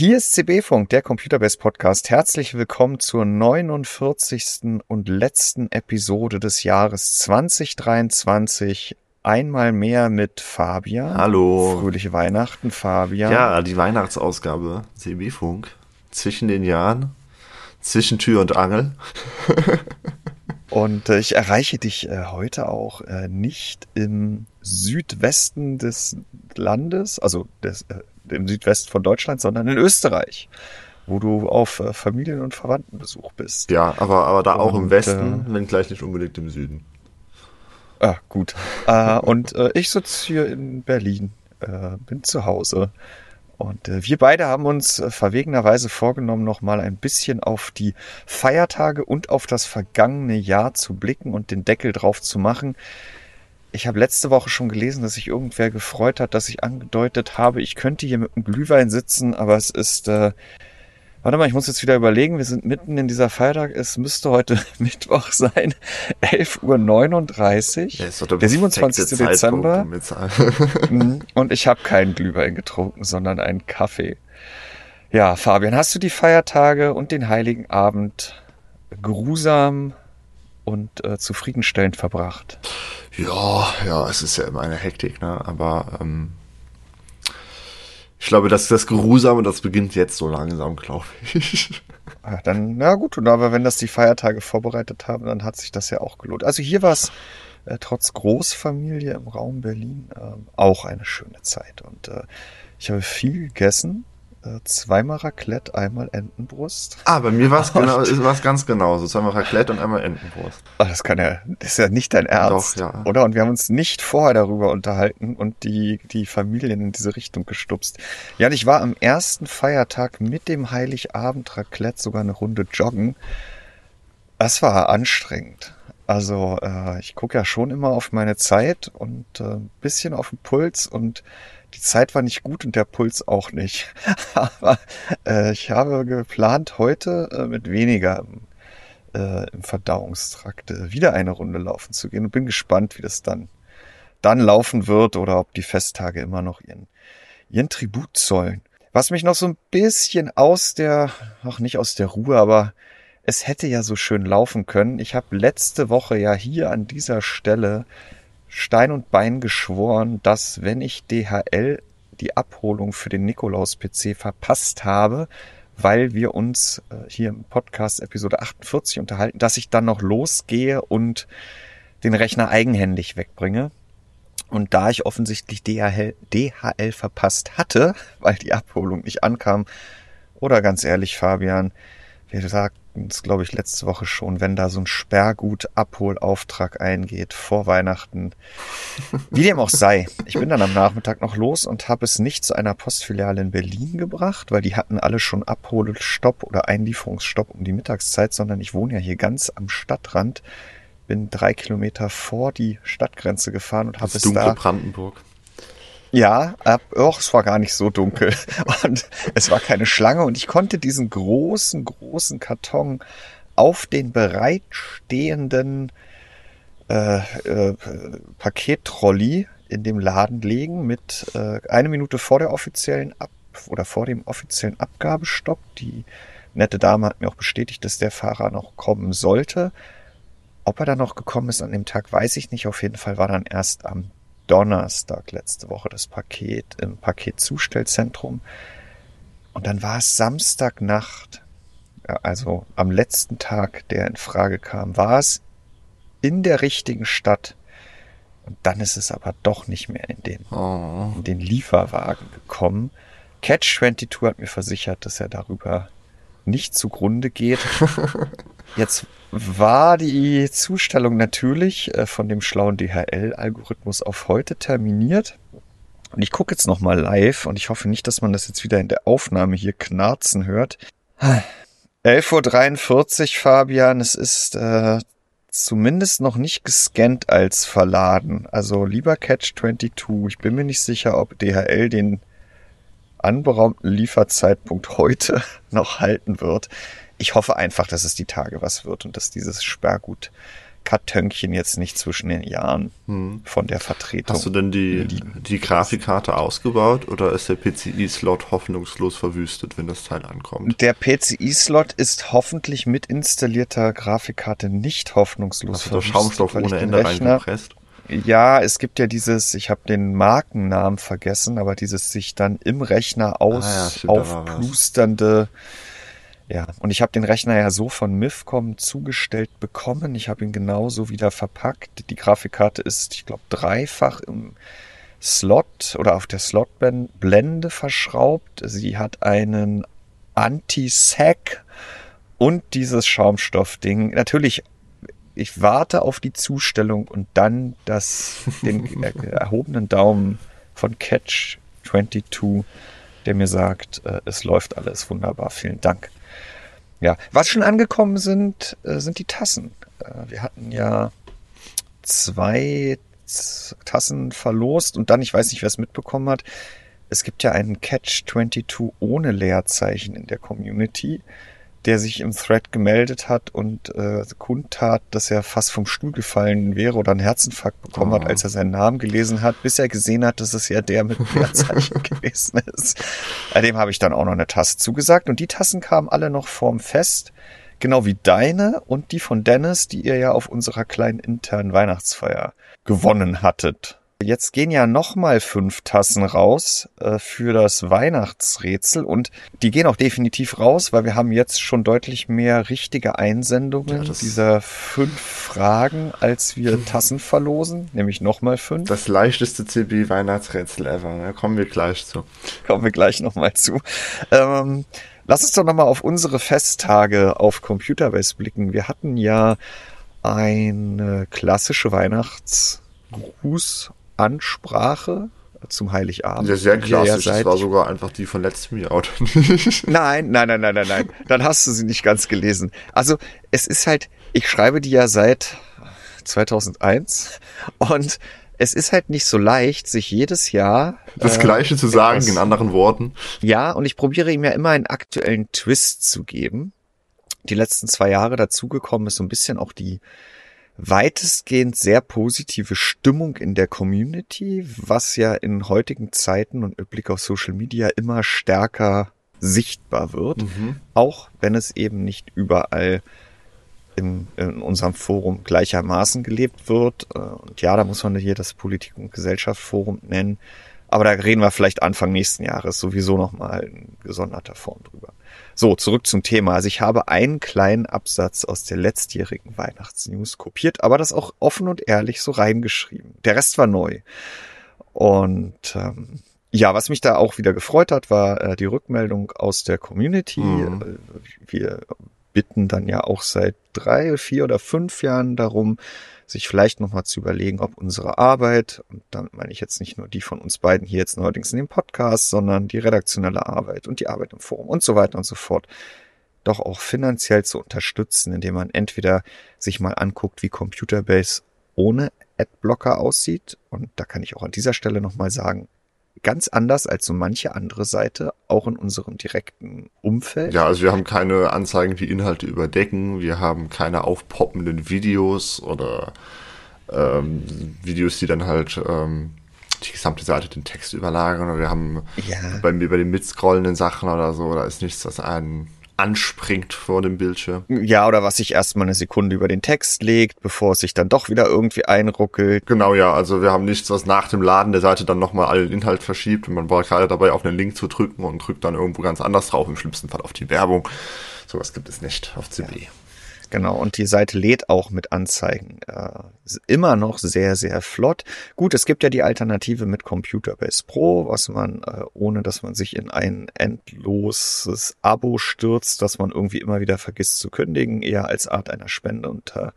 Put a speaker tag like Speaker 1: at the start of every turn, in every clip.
Speaker 1: Hier ist CB-Funk, der Computerbase Podcast. Herzlich willkommen zur 49. und letzten Episode des Jahres 2023. Einmal mehr mit Fabian.
Speaker 2: Hallo.
Speaker 1: Fröhliche Weihnachten, Fabian.
Speaker 2: Ja, die Weihnachtsausgabe CB-Funk. Zwischen den Jahren. Zwischen Tür und Angel.
Speaker 1: und äh, ich erreiche dich äh, heute auch äh, nicht im Südwesten des Landes, also des, äh, im Südwesten von Deutschland, sondern in Österreich, wo du auf äh, Familien- und Verwandtenbesuch bist.
Speaker 2: Ja, aber, aber da auch und, im Westen, äh, wenn gleich nicht unbedingt im Süden.
Speaker 1: Ah, gut. äh, und äh, ich sitze hier in Berlin, äh, bin zu Hause. Und äh, wir beide haben uns verwegenerweise vorgenommen, noch mal ein bisschen auf die Feiertage und auf das vergangene Jahr zu blicken und den Deckel drauf zu machen. Ich habe letzte Woche schon gelesen, dass sich irgendwer gefreut hat, dass ich angedeutet habe, ich könnte hier mit einem Glühwein sitzen, aber es ist, äh, warte mal, ich muss jetzt wieder überlegen, wir sind mitten in dieser Feiertag, es müsste heute Mittwoch sein, 11.39 Uhr, ja, der, der 27. Dezember. Mhm, und ich habe keinen Glühwein getrunken, sondern einen Kaffee. Ja, Fabian, hast du die Feiertage und den Heiligen Abend geruhsam und äh, zufriedenstellend verbracht?
Speaker 2: Ja, ja, es ist ja immer eine Hektik, ne? Aber ähm, ich glaube, dass das Geruhsame, das beginnt jetzt so langsam, glaube ich.
Speaker 1: Ah, dann, na gut, und aber wenn das die Feiertage vorbereitet haben, dann hat sich das ja auch gelohnt. Also hier war es äh, trotz Großfamilie im Raum Berlin äh, auch eine schöne Zeit. Und äh, ich habe viel gegessen zweimal Raclette, einmal Entenbrust.
Speaker 2: Ah, bei mir war es genau, war's ganz genau so. Zweimal Raclette und einmal Entenbrust.
Speaker 1: Ach, das kann ja, das ist ja nicht dein Ernst. Doch, ja. Oder? Und wir haben uns nicht vorher darüber unterhalten und die, die Familien in diese Richtung gestupst. Ja, und ich war am ersten Feiertag mit dem Heiligabend Raclette sogar eine Runde joggen. Das war anstrengend. Also äh, ich gucke ja schon immer auf meine Zeit und äh, ein bisschen auf den Puls und die Zeit war nicht gut und der Puls auch nicht. Aber äh, ich habe geplant, heute äh, mit weniger äh, im Verdauungstrakt äh, wieder eine Runde laufen zu gehen und bin gespannt, wie das dann, dann laufen wird oder ob die Festtage immer noch ihren, ihren Tribut zollen. Was mich noch so ein bisschen aus der, ach nicht aus der Ruhe, aber es hätte ja so schön laufen können. Ich habe letzte Woche ja hier an dieser Stelle Stein und Bein geschworen, dass wenn ich DHL die Abholung für den Nikolaus-PC verpasst habe, weil wir uns äh, hier im Podcast Episode 48 unterhalten, dass ich dann noch losgehe und den Rechner eigenhändig wegbringe. Und da ich offensichtlich DHL, DHL verpasst hatte, weil die Abholung nicht ankam, oder ganz ehrlich, Fabian, wir sagten es, glaube ich, letzte Woche schon, wenn da so ein Sperrgut-Abholauftrag eingeht vor Weihnachten, wie dem auch sei. Ich bin dann am Nachmittag noch los und habe es nicht zu einer Postfiliale in Berlin gebracht, weil die hatten alle schon Abholstopp oder Einlieferungsstopp um die Mittagszeit, sondern ich wohne ja hier ganz am Stadtrand, bin drei Kilometer vor die Stadtgrenze gefahren und habe es da.
Speaker 2: Brandenburg.
Speaker 1: Ja, ab, oh, es war gar nicht so dunkel und es war keine Schlange und ich konnte diesen großen, großen Karton auf den bereitstehenden äh, äh, Pakettrolley in dem Laden legen mit äh, eine Minute vor der offiziellen Ab oder vor dem offiziellen Abgabestopp. Die nette Dame hat mir auch bestätigt, dass der Fahrer noch kommen sollte. Ob er dann noch gekommen ist an dem Tag, weiß ich nicht. Auf jeden Fall war dann erst am Donnerstag letzte Woche das Paket im Paketzustellzentrum. Und dann war es Samstagnacht, also am letzten Tag, der in Frage kam, war es in der richtigen Stadt. Und dann ist es aber doch nicht mehr in den, oh. in den Lieferwagen gekommen. Catch 22 hat mir versichert, dass er darüber nicht zugrunde geht. Jetzt war die Zustellung natürlich äh, von dem schlauen DHL-Algorithmus auf heute terminiert. Und ich gucke jetzt nochmal live und ich hoffe nicht, dass man das jetzt wieder in der Aufnahme hier knarzen hört. 11.43 Uhr, Fabian. Es ist äh, zumindest noch nicht gescannt als verladen. Also lieber Catch22, ich bin mir nicht sicher, ob DHL den anberaumten Lieferzeitpunkt heute noch halten wird ich hoffe einfach, dass es die Tage was wird und dass dieses Sperrgut Kartönchen jetzt nicht zwischen den Jahren hm. von der Vertretung.
Speaker 2: Hast du denn die, die Grafikkarte ausgebaut oder ist der PCI-Slot hoffnungslos verwüstet, wenn das Teil ankommt?
Speaker 1: Der PCI-Slot ist hoffentlich mit installierter Grafikkarte nicht hoffnungslos
Speaker 2: Hast verwüstet. Hast du Schaumstoff ohne Ende reingepresst?
Speaker 1: Ja, es gibt ja dieses, ich habe den Markennamen vergessen, aber dieses sich dann im Rechner aus ah, ja, stimmt, aufplusternde. Ja, und ich habe den Rechner ja so von Mifcom zugestellt bekommen. Ich habe ihn genauso wieder verpackt. Die Grafikkarte ist, ich glaube, dreifach im Slot oder auf der Slotblende verschraubt. Sie hat einen Anti-Sack und dieses Schaumstoffding. Natürlich ich warte auf die Zustellung und dann das, den erhobenen Daumen von Catch 22, der mir sagt, äh, es läuft alles wunderbar, vielen Dank. Ja, was schon angekommen sind, äh, sind die Tassen. Äh, wir hatten ja zwei Tassen verlost und dann, ich weiß nicht, wer es mitbekommen hat, es gibt ja einen Catch 22 ohne Leerzeichen in der Community der sich im Thread gemeldet hat und äh, kundtat, dass er fast vom Stuhl gefallen wäre oder einen Herzinfarkt bekommen oh. hat, als er seinen Namen gelesen hat, bis er gesehen hat, dass es ja der mit Leerzeichen gewesen ist. Dem habe ich dann auch noch eine Tasse zugesagt und die Tassen kamen alle noch vorm Fest, genau wie deine und die von Dennis, die ihr ja auf unserer kleinen internen Weihnachtsfeier gewonnen hattet. Jetzt gehen ja nochmal fünf Tassen raus äh, für das Weihnachtsrätsel und die gehen auch definitiv raus, weil wir haben jetzt schon deutlich mehr richtige Einsendungen ja, dieser fünf Fragen, als wir Tassen verlosen, nämlich nochmal fünf.
Speaker 2: Das leichteste CB-Weihnachtsrätsel ever, da kommen wir gleich zu.
Speaker 1: Kommen wir gleich nochmal zu. Ähm, lass uns doch nochmal auf unsere Festtage auf Computerbase blicken. Wir hatten ja eine klassische Weihnachtsgruß Ansprache zum Heiligabend.
Speaker 2: Ja, sehr klassisch. Ja das war sogar einfach die von letztem Jahr.
Speaker 1: nein, nein, nein, nein, nein, nein. Dann hast du sie nicht ganz gelesen. Also es ist halt, ich schreibe die ja seit 2001 und es ist halt nicht so leicht, sich jedes Jahr
Speaker 2: das äh, Gleiche zu sagen etwas, in anderen Worten.
Speaker 1: Ja, und ich probiere ihm ja immer einen aktuellen Twist zu geben. Die letzten zwei Jahre dazugekommen ist so ein bisschen auch die weitestgehend sehr positive Stimmung in der Community, was ja in heutigen Zeiten und mit Blick auf Social Media immer stärker sichtbar wird, mhm. auch wenn es eben nicht überall in, in, unserem Forum gleichermaßen gelebt wird. Äh, und ja, da muss man hier das Politik- und Gesellschaftsforum nennen. Aber da reden wir vielleicht Anfang nächsten Jahres sowieso nochmal in gesonderter Form drüber. So, zurück zum Thema. Also ich habe einen kleinen Absatz aus der letztjährigen Weihnachtsnews kopiert, aber das auch offen und ehrlich so reingeschrieben. Der Rest war neu. Und ähm, ja, was mich da auch wieder gefreut hat, war äh, die Rückmeldung aus der Community. Mhm. Äh, wir bitten dann ja auch seit drei, vier oder fünf Jahren darum, sich vielleicht nochmal zu überlegen, ob unsere Arbeit, und damit meine ich jetzt nicht nur die von uns beiden hier jetzt neuerdings in dem Podcast, sondern die redaktionelle Arbeit und die Arbeit im Forum und so weiter und so fort, doch auch finanziell zu unterstützen, indem man entweder sich mal anguckt, wie Computerbase ohne Adblocker aussieht. Und da kann ich auch an dieser Stelle nochmal sagen, ganz anders als so manche andere Seite, auch in unserem direkten Umfeld.
Speaker 2: Ja, also wir haben keine Anzeigen, die Inhalte überdecken, wir haben keine aufpoppenden Videos oder ähm, Videos, die dann halt ähm, die gesamte Seite den Text überlagern oder wir haben ja. bei, bei den mitscrollenden Sachen oder so, da ist nichts, was einen anspringt vor dem Bildschirm.
Speaker 1: Ja, oder was sich erstmal eine Sekunde über den Text legt, bevor es sich dann doch wieder irgendwie einruckelt.
Speaker 2: Genau, ja. Also wir haben nichts, was nach dem Laden der Seite dann nochmal allen Inhalt verschiebt und man war gerade dabei, auf einen Link zu drücken und drückt dann irgendwo ganz anders drauf, im schlimmsten Fall auf die Werbung. Sowas gibt es nicht auf CB. Ja.
Speaker 1: Genau, und die Seite lädt auch mit Anzeigen. Äh, immer noch sehr, sehr flott. Gut, es gibt ja die Alternative mit Computerbase Pro, was man, äh, ohne dass man sich in ein endloses Abo stürzt, das man irgendwie immer wieder vergisst zu kündigen, eher als Art einer Spende unter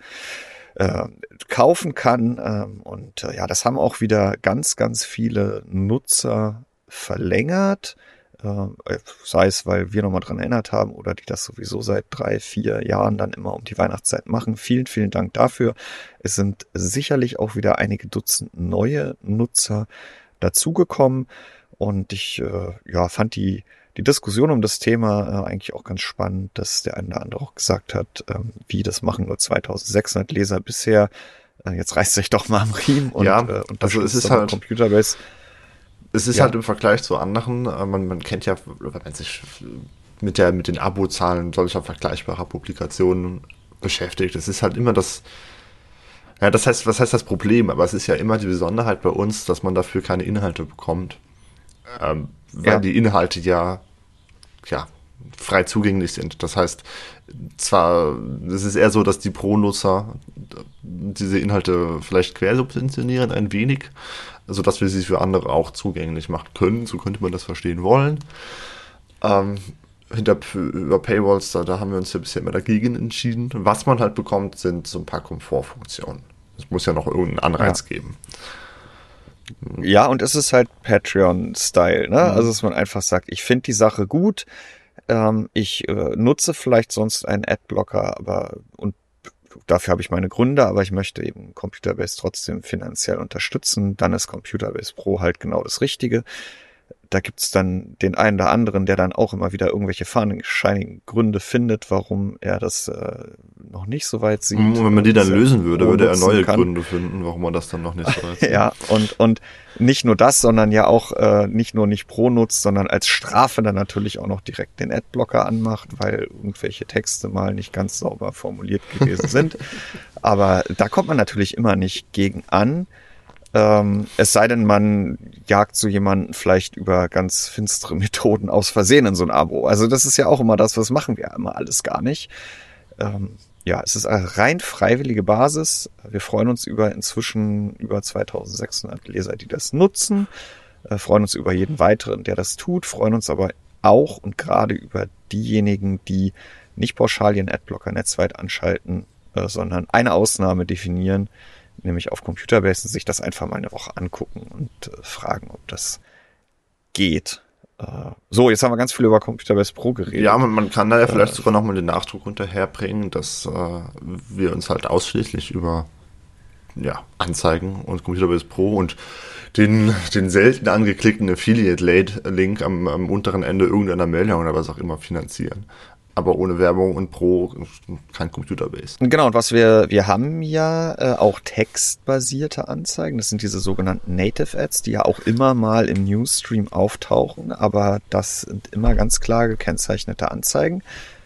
Speaker 1: äh, kaufen kann. Ähm, und äh, ja, das haben auch wieder ganz, ganz viele Nutzer verlängert. Äh, sei es, weil wir nochmal dran erinnert haben oder die das sowieso seit drei, vier Jahren dann immer um die Weihnachtszeit machen. Vielen, vielen Dank dafür. Es sind sicherlich auch wieder einige Dutzend neue Nutzer dazugekommen und ich äh, ja, fand die die Diskussion um das Thema äh, eigentlich auch ganz spannend, dass der eine oder andere auch gesagt hat, ähm, wie das machen nur 2600 Leser bisher. Äh, jetzt reißt sich doch mal am Riemen und,
Speaker 2: ja, äh,
Speaker 1: und
Speaker 2: also es ist halt Computerbase. Es ist ja. halt im Vergleich zu anderen, äh, man, man kennt ja, wenn man sich mit der mit den Abozahlen solcher vergleichbarer Publikationen beschäftigt, es ist halt immer das ja, das heißt, was heißt das Problem? Aber es ist ja immer die Besonderheit bei uns, dass man dafür keine Inhalte bekommt. Ähm, weil ja. die Inhalte ja, ja, frei zugänglich sind. Das heißt, zwar, es ist eher so, dass die Pro-Nutzer diese Inhalte vielleicht quersubventionieren ein wenig, sodass wir sie für andere auch zugänglich machen können. So könnte man das verstehen wollen. Ähm, hinter über Paywalls, da, da haben wir uns ja bisher immer dagegen entschieden. Was man halt bekommt, sind so ein paar Komfortfunktionen. Es muss ja noch irgendeinen Anreiz ja. geben.
Speaker 1: Ja, und es ist halt Patreon-Style, ne? Mhm. Also, dass man einfach sagt, ich finde die Sache gut, ähm, ich äh, nutze vielleicht sonst einen Adblocker, aber und dafür habe ich meine Gründe, aber ich möchte eben Computerbase trotzdem finanziell unterstützen. Dann ist Computerbase Pro halt genau das Richtige da gibt's dann den einen oder anderen, der dann auch immer wieder irgendwelche fahnenscheinigen Gründe findet, warum er das äh, noch nicht so weit sieht. Und
Speaker 2: mhm, wenn man die dann lösen würde, würde er neue kann. Gründe finden, warum man das dann noch nicht so weit
Speaker 1: sieht. ja, und, und nicht nur das, sondern ja auch äh, nicht nur nicht pro nutzt, sondern als Strafe dann natürlich auch noch direkt den Adblocker anmacht, weil irgendwelche Texte mal nicht ganz sauber formuliert gewesen sind. Aber da kommt man natürlich immer nicht gegen an. Ähm, es sei denn, man jagt so jemanden vielleicht über ganz finstere Methoden aus Versehen in so ein Abo. Also das ist ja auch immer das, was machen wir immer alles gar nicht. Ähm, ja, es ist eine rein freiwillige Basis. Wir freuen uns über inzwischen über 2600 Leser, die das nutzen. Äh, freuen uns über jeden weiteren, der das tut. Freuen uns aber auch und gerade über diejenigen, die nicht pauschal ihren Adblocker netzweit anschalten, äh, sondern eine Ausnahme definieren, nämlich auf Computerbase sich das einfach mal eine Woche angucken und äh, fragen, ob das geht. Äh, so, jetzt haben wir ganz viel über Computerbase Pro geredet.
Speaker 2: Ja, man, man kann da ja vielleicht äh, sogar nochmal den Nachdruck unterherbringen, dass äh, wir uns halt ausschließlich über ja, Anzeigen und Computerbase Pro und den, den selten angeklickten Affiliate-Link am, am unteren Ende irgendeiner Meldung oder was auch immer finanzieren aber ohne Werbung und pro kein Computerbase.
Speaker 1: Genau, und was wir, wir haben ja äh, auch textbasierte Anzeigen. Das sind diese sogenannten Native Ads, die ja auch immer mal im Newsstream auftauchen, aber das sind immer ganz klar gekennzeichnete Anzeigen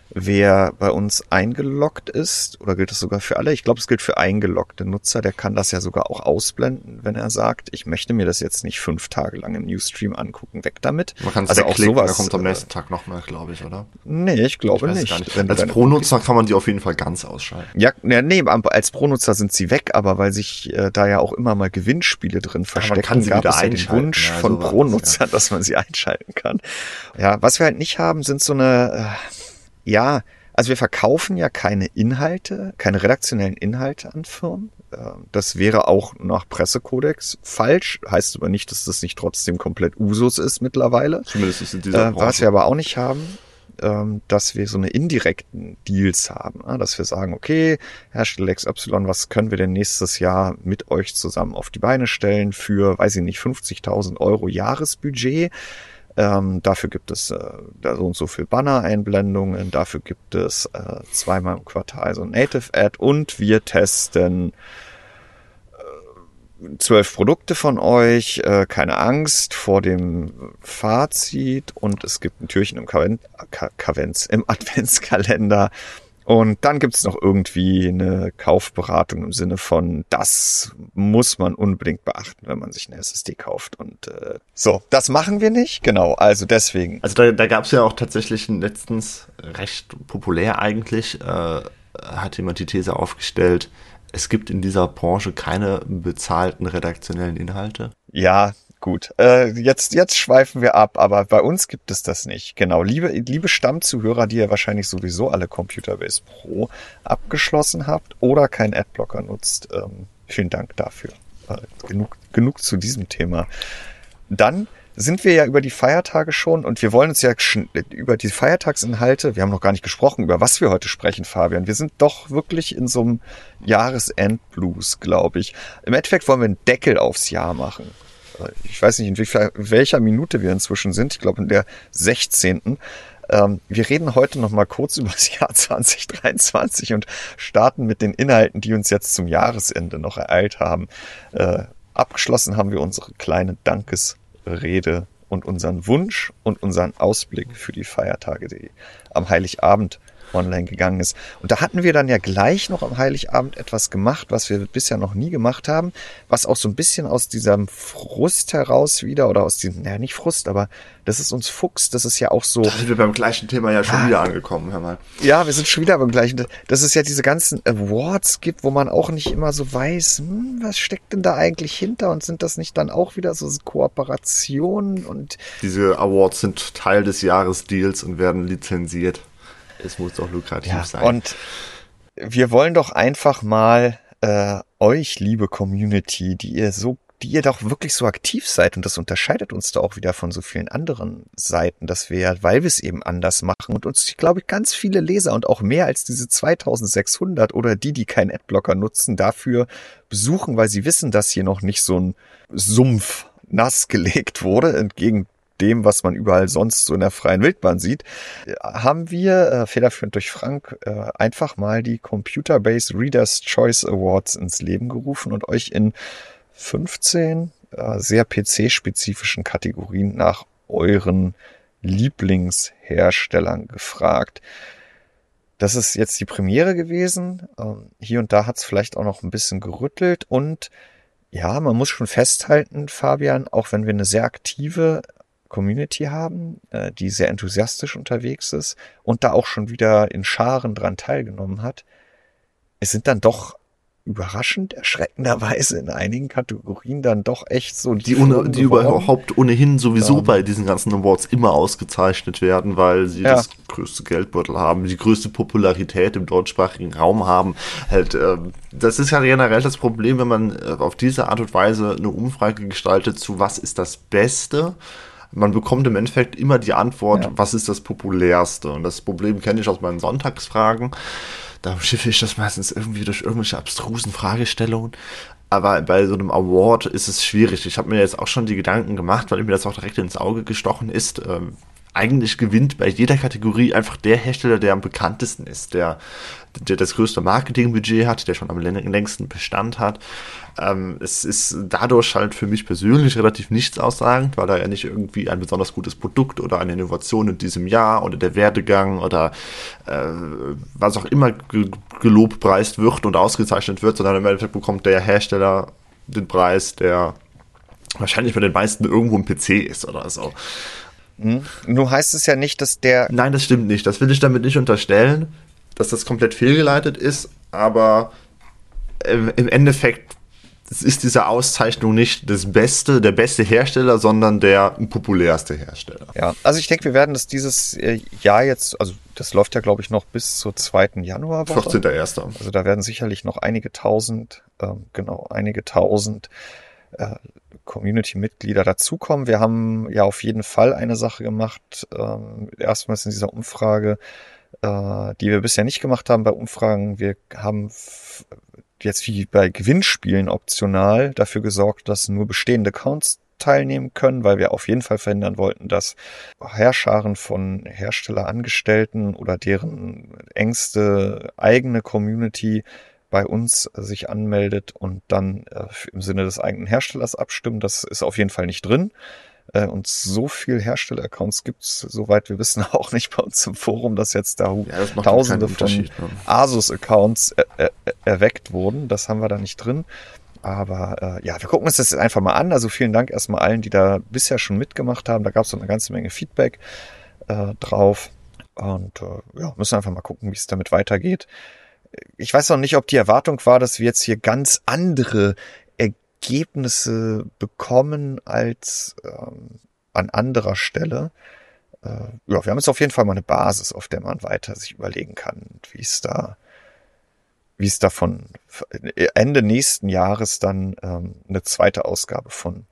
Speaker 1: wer bei uns eingeloggt ist, oder gilt das sogar für alle? Ich glaube, es gilt für eingeloggte Nutzer, der kann das ja sogar auch ausblenden, wenn er sagt, ich möchte mir das jetzt nicht fünf Tage lang im Newsstream angucken, weg damit.
Speaker 2: Man kann es also auch sowas, da kommt am nächsten Tag nochmal, glaube ich, oder?
Speaker 1: Nee, ich glaube ich nicht.
Speaker 2: nicht. Als Pro-Nutzer kann man die auf jeden Fall ganz ausschalten.
Speaker 1: Ja, nee, als Pro-Nutzer sind sie weg, aber weil sich äh, da ja auch immer mal Gewinnspiele drin verstecken,
Speaker 2: gab es ja den
Speaker 1: Wunsch ja, von Pro-Nutzern, ja. dass man sie einschalten kann. Ja, was wir halt nicht haben, sind so eine... Äh, ja, also wir verkaufen ja keine Inhalte, keine redaktionellen Inhalte an Firmen. Ähm, das wäre auch nach Pressekodex falsch, heißt aber nicht, dass das nicht trotzdem komplett Usus ist mittlerweile.
Speaker 2: Zumindest ist in dieser
Speaker 1: äh, Was wir aber auch nicht haben, ähm, dass wir so eine indirekten Deals haben, dass wir sagen, okay, Hersteller XY, was können wir denn nächstes Jahr mit euch zusammen auf die Beine stellen für, weiß ich nicht, 50.000 Euro Jahresbudget? Ähm, dafür gibt es äh, da so und so viel Banner-Einblendungen. Dafür gibt es äh, zweimal im Quartal so ein Native-Ad und wir testen äh, zwölf Produkte von euch, äh, keine Angst vor dem Fazit und es gibt ein Türchen im, Kaven Kavenz, im Adventskalender und dann gibt's noch irgendwie eine Kaufberatung im Sinne von, das muss man unbedingt beachten, wenn man sich eine SSD kauft. Und äh, so, das machen wir nicht, genau. Also deswegen.
Speaker 2: Also da, da gab's ja auch tatsächlich letztens recht populär eigentlich, äh, hat jemand die These aufgestellt, es gibt in dieser Branche keine bezahlten redaktionellen Inhalte.
Speaker 1: Ja, gut. Äh, jetzt, jetzt schweifen wir ab, aber bei uns gibt es das nicht. Genau. Liebe, liebe Stammzuhörer, die ihr wahrscheinlich sowieso alle Computerbase Pro abgeschlossen habt oder keinen Adblocker nutzt, ähm, vielen Dank dafür. Äh, genug, genug zu diesem Thema. Dann sind wir ja über die Feiertage schon und wir wollen uns ja über die Feiertagsinhalte, wir haben noch gar nicht gesprochen, über was wir heute sprechen, Fabian. Wir sind doch wirklich in so einem Jahresendblues, glaube ich. Im Endeffekt wollen wir einen Deckel aufs Jahr machen. Ich weiß nicht, in welcher Minute wir inzwischen sind. Ich glaube in der 16. Ähm, wir reden heute noch mal kurz über das Jahr 2023 und starten mit den Inhalten, die uns jetzt zum Jahresende noch ereilt haben. Äh, abgeschlossen haben wir unsere kleine Dankesrede und unseren Wunsch und unseren Ausblick für die Feiertage, die am Heiligabend online gegangen ist. Und da hatten wir dann ja gleich noch am Heiligabend etwas gemacht, was wir bisher noch nie gemacht haben, was auch so ein bisschen aus diesem Frust heraus wieder oder aus diesem, naja, nicht Frust, aber das ist uns Fuchs, das ist ja auch so. Da
Speaker 2: sind wir beim gleichen Thema ja schon ah, wieder angekommen, hör mal.
Speaker 1: Ja, wir sind schon wieder beim gleichen. Dass es ja diese ganzen Awards gibt, wo man auch nicht immer so weiß, hm, was steckt denn da eigentlich hinter und sind das nicht dann auch wieder so Kooperationen und.
Speaker 2: Diese Awards sind Teil des Jahresdeals und werden lizenziert es muss doch lukrativ ja, sein.
Speaker 1: Und wir wollen doch einfach mal äh, euch, liebe Community, die ihr so die ihr doch wirklich so aktiv seid und das unterscheidet uns da auch wieder von so vielen anderen Seiten, dass wir, weil wir es eben anders machen und uns, ich glaube, ganz viele Leser und auch mehr als diese 2600 oder die, die keinen Adblocker nutzen, dafür besuchen, weil sie wissen, dass hier noch nicht so ein Sumpf nass gelegt wurde, entgegen dem, was man überall sonst so in der freien Wildbahn sieht, haben wir, äh, federführend durch Frank, äh, einfach mal die Computer-Based Reader's Choice Awards ins Leben gerufen und euch in 15 äh, sehr PC-spezifischen Kategorien nach euren Lieblingsherstellern gefragt. Das ist jetzt die Premiere gewesen. Ähm, hier und da hat es vielleicht auch noch ein bisschen gerüttelt und ja, man muss schon festhalten, Fabian, auch wenn wir eine sehr aktive Community haben, äh, die sehr enthusiastisch unterwegs ist und da auch schon wieder in Scharen dran teilgenommen hat. Es sind dann doch überraschend, erschreckenderweise in einigen Kategorien dann doch echt so
Speaker 2: die, die, ohne, die überhaupt ohnehin sowieso ähm, bei diesen ganzen Awards immer ausgezeichnet werden, weil sie ja. das größte Geldbeutel haben, die größte Popularität im deutschsprachigen Raum haben. Halt, äh, das ist ja generell das Problem, wenn man äh, auf diese Art und Weise eine Umfrage gestaltet zu was ist das Beste man bekommt im Endeffekt immer die Antwort, ja. was ist das populärste? Und das Problem kenne ich aus meinen Sonntagsfragen. Da schiffe ich das meistens irgendwie durch irgendwelche abstrusen Fragestellungen. Aber bei so einem Award ist es schwierig. Ich habe mir jetzt auch schon die Gedanken gemacht, weil mir das auch direkt ins Auge gestochen ist. Eigentlich gewinnt bei jeder Kategorie einfach der Hersteller, der am bekanntesten ist, der, der das größte Marketingbudget hat, der schon am längsten Bestand hat. Ähm, es ist dadurch halt für mich persönlich relativ nichts aussagend, weil da ja nicht irgendwie ein besonders gutes Produkt oder eine Innovation in diesem Jahr oder der Werdegang oder äh, was auch immer gelobpreist wird und ausgezeichnet wird, sondern im Endeffekt bekommt der Hersteller den Preis, der wahrscheinlich bei den meisten irgendwo ein PC ist oder so.
Speaker 1: Hm? Nun heißt es ja nicht, dass der.
Speaker 2: Nein, das stimmt nicht. Das will ich damit nicht unterstellen, dass das komplett fehlgeleitet ist, aber im Endeffekt ist diese Auszeichnung nicht das beste, der beste Hersteller, sondern der populärste Hersteller.
Speaker 1: Ja, also ich denke, wir werden das dieses äh, Jahr jetzt, also das läuft ja, glaube ich, noch bis zur 2. Januar.
Speaker 2: 14.1.
Speaker 1: Also da werden sicherlich noch einige tausend, ähm, genau, einige tausend äh, Community-Mitglieder dazukommen. Wir haben ja auf jeden Fall eine Sache gemacht, ähm, erstmals in dieser Umfrage, äh, die wir bisher nicht gemacht haben bei Umfragen. Wir haben jetzt wie bei Gewinnspielen optional dafür gesorgt, dass nur bestehende Accounts teilnehmen können, weil wir auf jeden Fall verhindern wollten, dass Herrscharen von Herstellerangestellten oder deren engste eigene Community bei uns sich anmeldet und dann äh, im Sinne des eigenen Herstellers abstimmen. Das ist auf jeden Fall nicht drin. Äh, und so viel Hersteller-Accounts gibt's, soweit wir wissen, auch nicht bei uns im Forum, dass jetzt da ja, das tausende von ne? Asus-Accounts er er erweckt wurden. Das haben wir da nicht drin. Aber äh, ja, wir gucken uns das jetzt einfach mal an. Also vielen Dank erstmal allen, die da bisher schon mitgemacht haben. Da gab es eine ganze Menge Feedback äh, drauf. Und äh, ja, müssen einfach mal gucken, wie es damit weitergeht ich weiß noch nicht, ob die Erwartung war, dass wir jetzt hier ganz andere Ergebnisse bekommen als ähm, an anderer Stelle. Äh, ja, wir haben jetzt auf jeden Fall mal eine Basis, auf der man weiter sich überlegen kann, wie es da, wie es da von Ende nächsten Jahres dann ähm, eine zweite Ausgabe von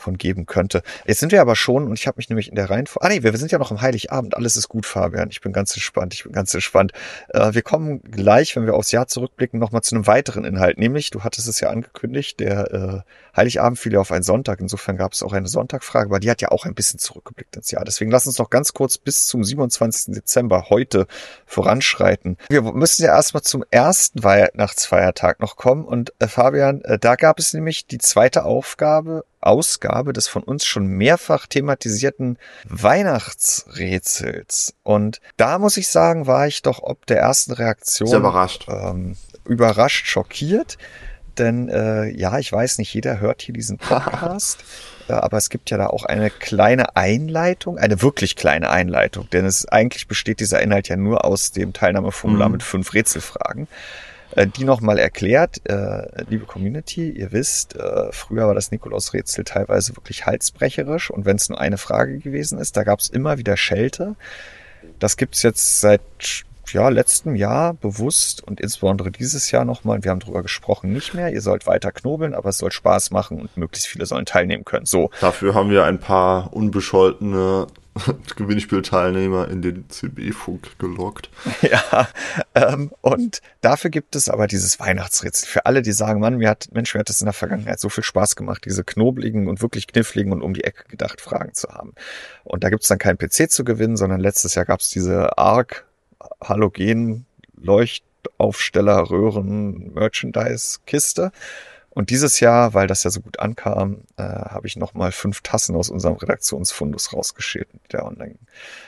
Speaker 1: von geben könnte. Jetzt sind wir aber schon, und ich habe mich nämlich in der Reihenfolge. Ah nee, wir, sind ja noch im Heiligabend. Alles ist gut, Fabian. Ich bin ganz gespannt. Ich bin ganz gespannt. Äh, wir kommen gleich, wenn wir aufs Jahr zurückblicken, nochmal zu einem weiteren Inhalt. Nämlich, du hattest es ja angekündigt, der äh, Heiligabend fiel ja auf einen Sonntag. Insofern gab es auch eine Sonntagfrage, aber die hat ja auch ein bisschen zurückgeblickt ins Jahr. Deswegen lass uns noch ganz kurz bis zum 27. Dezember heute voranschreiten. Wir müssen ja erstmal zum ersten Weihnachtsfeiertag noch kommen. Und äh, Fabian, äh, da gab es nämlich die zweite Aufgabe Ausgabe des von uns schon mehrfach thematisierten Weihnachtsrätsels. Und da muss ich sagen, war ich doch ob der ersten Reaktion
Speaker 2: Sehr überrascht.
Speaker 1: Ähm, überrascht, schockiert. Denn äh, ja, ich weiß nicht, jeder hört hier diesen Podcast. Äh, aber es gibt ja da auch eine kleine Einleitung, eine wirklich kleine Einleitung, denn es eigentlich besteht dieser Inhalt ja nur aus dem Teilnahmeformular mhm. mit fünf Rätselfragen. Äh, die nochmal erklärt, äh, liebe Community, ihr wisst, äh, früher war das Nikolaus-Rätsel teilweise wirklich halsbrecherisch und wenn es nur eine Frage gewesen ist, da gab es immer wieder Schelte. Das gibt's jetzt seit ja, letztem Jahr bewusst und insbesondere dieses Jahr nochmal, wir haben drüber gesprochen, nicht mehr. Ihr sollt weiter knobeln, aber es soll Spaß machen und möglichst viele sollen teilnehmen können. So.
Speaker 2: Dafür haben wir ein paar unbescholtene Gewinnspielteilnehmer in den CB-Funk gelockt.
Speaker 1: Ja, ähm, und dafür gibt es aber dieses Weihnachtsrätsel. Für alle, die sagen, Mann, mir hat, Mensch, mir hat es in der Vergangenheit so viel Spaß gemacht, diese knobligen und wirklich kniffligen und um die Ecke gedacht Fragen zu haben. Und da gibt es dann keinen PC zu gewinnen, sondern letztes Jahr gab es diese ARC Halogen Leuchtaufsteller Röhren Merchandise Kiste. Und dieses Jahr, weil das ja so gut ankam, äh, habe ich nochmal fünf Tassen aus unserem Redaktionsfundus rausgeschält und der online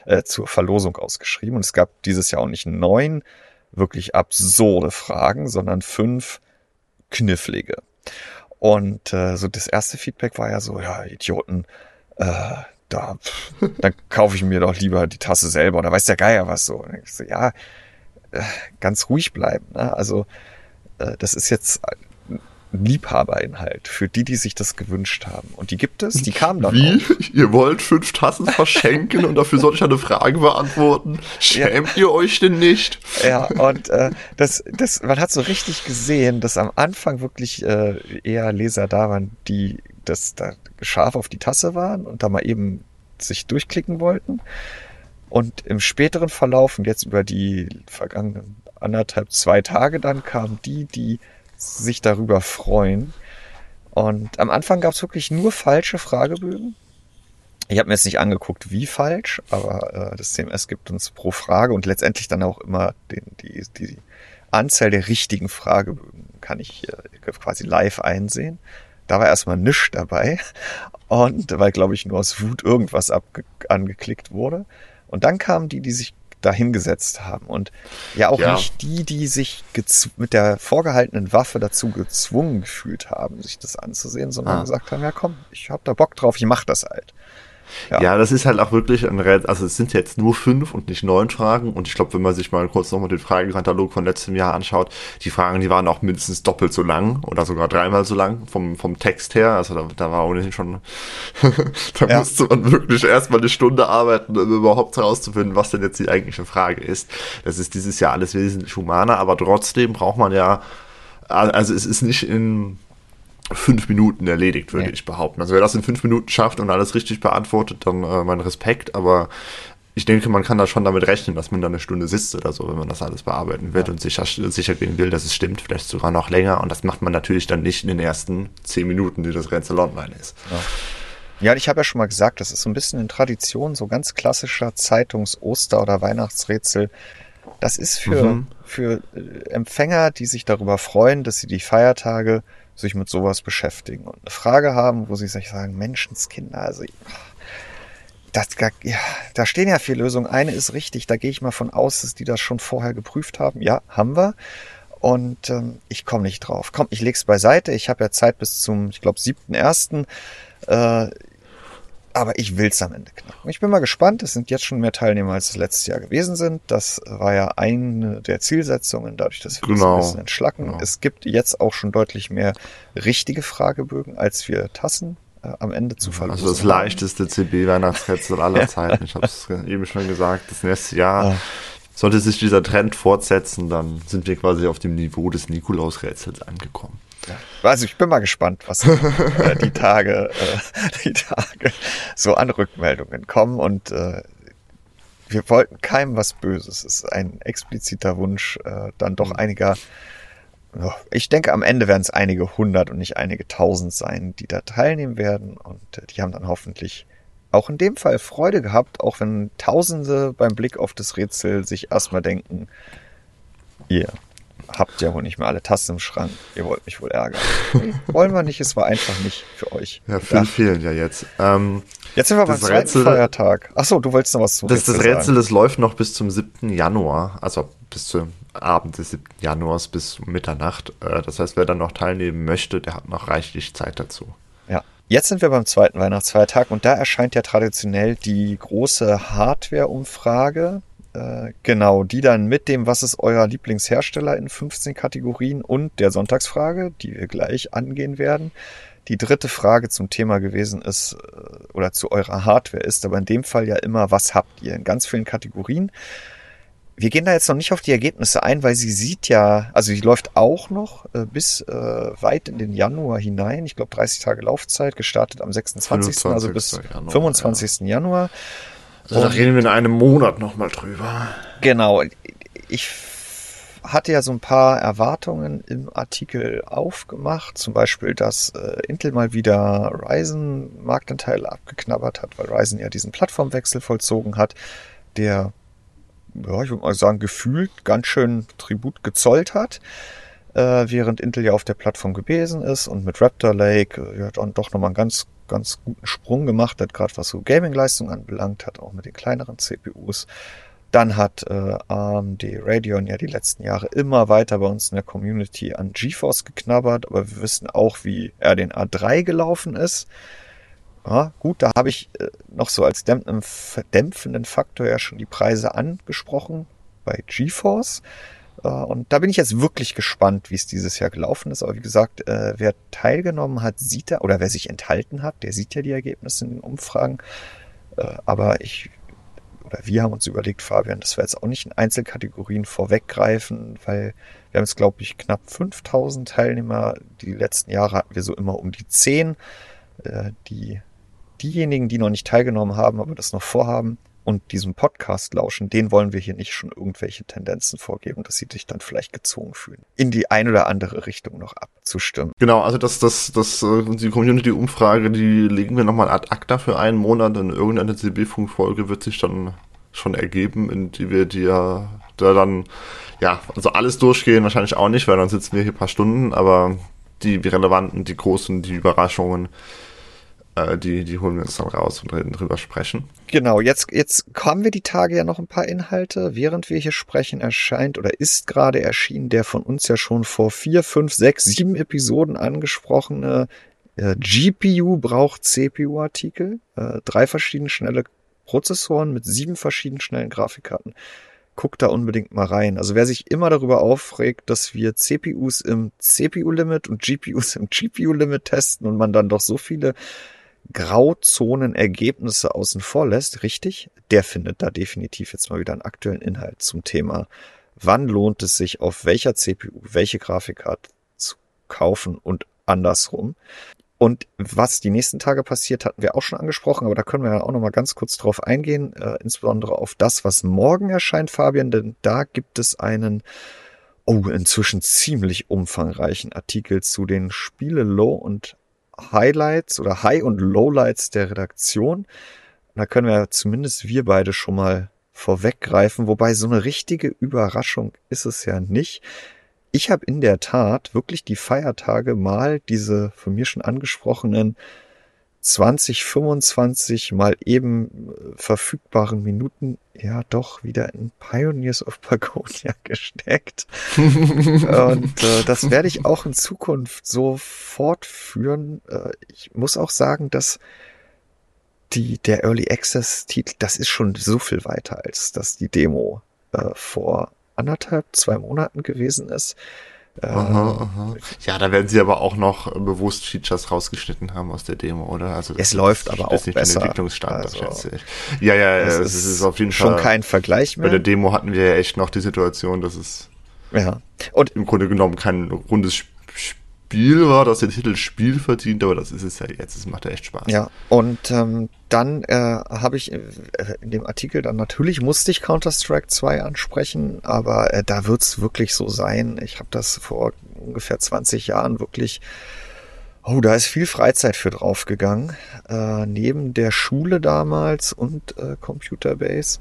Speaker 1: äh, zur Verlosung ausgeschrieben. Und es gab dieses Jahr auch nicht neun wirklich absurde Fragen, sondern fünf knifflige. Und äh, so das erste Feedback war ja so, ja, Idioten, äh, da, pff, dann kaufe ich mir doch lieber die Tasse selber oder weiß der Geier was so. Und ich so ja, äh, ganz ruhig bleiben. Ne? Also äh, das ist jetzt Liebhaberinhalt für die, die sich das gewünscht haben. Und die gibt es, die kamen dann
Speaker 2: Wie? Auch. Ihr wollt fünf Tassen verschenken und dafür soll ich eine Frage beantworten? Schämt ja. ihr euch denn nicht?
Speaker 1: Ja, und äh, das, das, man hat so richtig gesehen, dass am Anfang wirklich äh, eher Leser da waren, die das da scharf auf die Tasse waren und da mal eben sich durchklicken wollten. Und im späteren Verlauf und jetzt über die vergangenen anderthalb, zwei Tage dann kamen die, die sich darüber freuen. Und am Anfang gab es wirklich nur falsche Fragebögen. Ich habe mir jetzt nicht angeguckt, wie falsch, aber äh, das CMS gibt uns pro Frage und letztendlich dann auch immer den, die, die Anzahl der richtigen Fragebögen kann ich äh, quasi live einsehen. Da war erstmal nichts dabei und weil, glaube ich, nur aus Wut irgendwas angeklickt wurde. Und dann kamen die, die sich dahingesetzt haben. Und ja auch ja. nicht die, die sich mit der vorgehaltenen Waffe dazu gezwungen gefühlt haben, sich das anzusehen, sondern ah. gesagt haben, ja komm, ich hab da Bock drauf, ich mach das halt.
Speaker 2: Ja. ja, das ist halt auch wirklich ein. Also es sind jetzt nur fünf und nicht neun Fragen. Und ich glaube, wenn man sich mal kurz nochmal den Fragenkatalog von letztem Jahr anschaut, die Fragen, die waren auch mindestens doppelt so lang oder sogar dreimal so lang vom, vom Text her. Also da, da war ohnehin schon, da ja. musste man wirklich erstmal eine Stunde arbeiten, um überhaupt herauszufinden, was denn jetzt die eigentliche Frage ist. Das ist dieses Jahr alles wesentlich humaner, aber trotzdem braucht man ja, also es ist nicht in fünf Minuten erledigt, würde ja. ich behaupten. Also wer das in fünf Minuten schafft und alles richtig beantwortet, dann äh, mein Respekt, aber ich denke, man kann da schon damit rechnen, dass man da eine Stunde sitzt oder so, wenn man das alles bearbeiten wird ja. und sicher, sicher gehen will, dass es stimmt, vielleicht sogar noch länger. Und das macht man natürlich dann nicht in den ersten zehn Minuten, die das Rätsel online ist.
Speaker 1: Ja. Ja, ich habe ja schon mal gesagt, das ist so ein bisschen eine Tradition, so ganz klassischer Zeitungs-, Oster- oder Weihnachtsrätsel. Das ist für, mhm. für äh, Empfänger, die sich darüber freuen, dass sie die Feiertage sich mit sowas beschäftigen und eine Frage haben, wo sie sich sagen, Menschenskinder, also das, ja, da stehen ja vier Lösungen. Eine ist richtig, da gehe ich mal von aus, dass die das schon vorher geprüft haben. Ja, haben wir. Und ähm, ich komme nicht drauf. Komm, ich leg's beiseite. Ich habe ja Zeit bis zum, ich glaube, siebten ersten. Äh, aber ich will's am Ende knacken. Ich bin mal gespannt. Es sind jetzt schon mehr Teilnehmer, als es letztes Jahr gewesen sind. Das war ja eine der Zielsetzungen, dadurch, dass wir genau. das ein bisschen entschlacken. Genau. Es gibt jetzt auch schon deutlich mehr richtige Fragebögen, als wir Tassen äh, am Ende zu verlosen.
Speaker 2: Also das leichteste CB-Weihnachtsrätsel aller Zeiten. Ich habe es eben schon gesagt. Das nächste Jahr ah. sollte sich dieser Trend fortsetzen, dann sind wir quasi auf dem Niveau des Nikolaus-Rätsels angekommen.
Speaker 1: Also ich bin mal gespannt, was äh, die Tage, äh, die Tage so an Rückmeldungen kommen und äh, wir wollten keinem was Böses. Es ist ein expliziter Wunsch, äh, dann doch mhm. einiger, ich denke, am Ende werden es einige hundert und nicht einige tausend sein, die da teilnehmen werden. Und äh, die haben dann hoffentlich auch in dem Fall Freude gehabt, auch wenn Tausende beim Blick auf das Rätsel sich erstmal denken, ihr habt ja wohl nicht mehr alle Tassen im Schrank. Ihr wollt mich wohl ärgern. wollen wir nicht, es war einfach nicht für euch.
Speaker 2: Ja, viele fehlen ja jetzt. Ähm,
Speaker 1: jetzt sind wir beim zweiten Rätsel, Feiertag. Achso, du wolltest noch was
Speaker 2: zu Das, das Rätsel, das läuft noch bis zum 7. Januar, also bis zum Abend des 7. Januars bis Mitternacht. Äh, das heißt, wer dann noch teilnehmen möchte, der hat noch reichlich Zeit dazu.
Speaker 1: Ja. Jetzt sind wir beim zweiten Weihnachtsfeiertag und da erscheint ja traditionell die große Hardware-Umfrage äh, genau, die dann mit dem, was ist euer Lieblingshersteller in 15 Kategorien und der Sonntagsfrage, die wir gleich angehen werden. Die dritte Frage zum Thema gewesen ist, äh, oder zu eurer Hardware ist, aber in dem Fall ja immer, was habt ihr in ganz vielen Kategorien. Wir gehen da jetzt noch nicht auf die Ergebnisse ein, weil sie sieht ja, also sie läuft auch noch äh, bis äh, weit in den Januar hinein. Ich glaube 30 Tage Laufzeit, gestartet am 26. also bis Januar, 25. Ja. Januar.
Speaker 2: Also da reden wir in einem Monat nochmal drüber.
Speaker 1: Genau. Ich hatte ja so ein paar Erwartungen im Artikel aufgemacht. Zum Beispiel, dass äh, Intel mal wieder Ryzen Marktanteile abgeknabbert hat, weil Ryzen ja diesen Plattformwechsel vollzogen hat, der, ja, ich würde mal sagen, gefühlt ganz schön Tribut gezollt hat. Äh, während Intel ja auf der Plattform gewesen ist und mit Raptor Lake äh, ja dann doch nochmal einen ganz ganz guten Sprung gemacht hat, gerade was so Gaming-Leistung anbelangt hat, auch mit den kleineren CPUs. Dann hat äh, AMD Radeon ja die letzten Jahre immer weiter bei uns in der Community an GeForce geknabbert, aber wir wissen auch, wie er den A3 gelaufen ist. Ja, gut, da habe ich äh, noch so als dämpfenden Faktor ja schon die Preise angesprochen bei GeForce. Äh, und da bin ich jetzt wirklich gespannt, wie es dieses Jahr gelaufen ist. Aber wie gesagt, äh, wer teilgenommen hat, sieht er, oder wer sich enthalten hat, der sieht ja die Ergebnisse in den Umfragen. Äh, aber ich, oder wir haben uns überlegt, Fabian, dass wir jetzt auch nicht in Einzelkategorien vorweggreifen, weil wir haben jetzt, glaube ich, knapp 5000 Teilnehmer. Die letzten Jahre hatten wir so immer um die 10. Die, diejenigen, die noch nicht teilgenommen haben, aber das noch vorhaben, und diesem Podcast lauschen, den wollen wir hier nicht schon irgendwelche Tendenzen vorgeben, dass sie sich dann vielleicht gezwungen fühlen, in die ein oder andere Richtung noch abzustimmen.
Speaker 2: Genau, also das, das, das, äh, die Community-Umfrage, die legen wir nochmal ad acta für einen Monat, in irgendeine CB-Funkfolge wird sich dann schon ergeben, in die wir ja da dann, ja, also alles durchgehen wahrscheinlich auch nicht, weil dann sitzen wir hier ein paar Stunden, aber die relevanten, die großen, die Überraschungen, die, die holen wir uns dann raus und drüber sprechen.
Speaker 1: Genau, jetzt, jetzt haben wir die Tage ja noch ein paar Inhalte. Während wir hier sprechen, erscheint oder ist gerade erschienen der von uns ja schon vor vier, fünf, sechs, sieben Episoden angesprochene äh, GPU braucht CPU-Artikel. Äh, drei verschiedene schnelle Prozessoren mit sieben verschiedenen schnellen Grafikkarten. Guckt da unbedingt mal rein. Also wer sich immer darüber aufregt, dass wir CPUs im CPU-Limit und GPUs im GPU-Limit testen und man dann doch so viele Grauzonen-Ergebnisse außen vor lässt, richtig, der findet da definitiv jetzt mal wieder einen aktuellen Inhalt zum Thema, wann lohnt es sich, auf welcher CPU welche Grafikkarte zu kaufen und andersrum. Und was die nächsten Tage passiert, hatten wir auch schon angesprochen, aber da können wir ja auch noch mal ganz kurz drauf eingehen, äh, insbesondere auf das, was morgen erscheint, Fabian, denn da gibt es einen oh, inzwischen ziemlich umfangreichen Artikel zu den Spiele Low und Highlights oder High- und Lowlights der Redaktion. Da können wir zumindest wir beide schon mal vorweggreifen, wobei so eine richtige Überraschung ist es ja nicht. Ich habe in der Tat wirklich die Feiertage mal diese von mir schon angesprochenen 2025 mal eben äh, verfügbaren Minuten ja doch wieder in Pioneers of Pagonia gesteckt. Und äh, das werde ich auch in Zukunft so fortführen. Äh, ich muss auch sagen, dass die, der Early Access Titel, das ist schon so viel weiter, als dass die Demo äh, vor anderthalb, zwei Monaten gewesen ist.
Speaker 2: Aha, aha. Ja, da werden sie aber auch noch bewusst Features rausgeschnitten haben aus der Demo, oder?
Speaker 1: Also es läuft aber auch nicht besser.
Speaker 2: Entwicklungsstand, also, ich. Ja, ja, es, es ist, ist, auf jeden
Speaker 1: schon
Speaker 2: Fall.
Speaker 1: Schon kein Vergleich mehr.
Speaker 2: Bei der Demo hatten wir ja echt noch die Situation, dass es
Speaker 1: ja.
Speaker 2: und im Grunde genommen kein rundes Spiel war, das den Titel Spiel verdient, aber das ist es ja jetzt. Es macht ja echt Spaß.
Speaker 1: Ja, und ähm, dann äh, habe ich äh, in dem Artikel dann natürlich musste ich Counter-Strike 2 ansprechen, aber äh, da wird's wirklich so sein. Ich habe das vor ungefähr 20 Jahren wirklich Oh, da ist viel Freizeit für draufgegangen. Äh, neben der Schule damals und äh, Computer Base.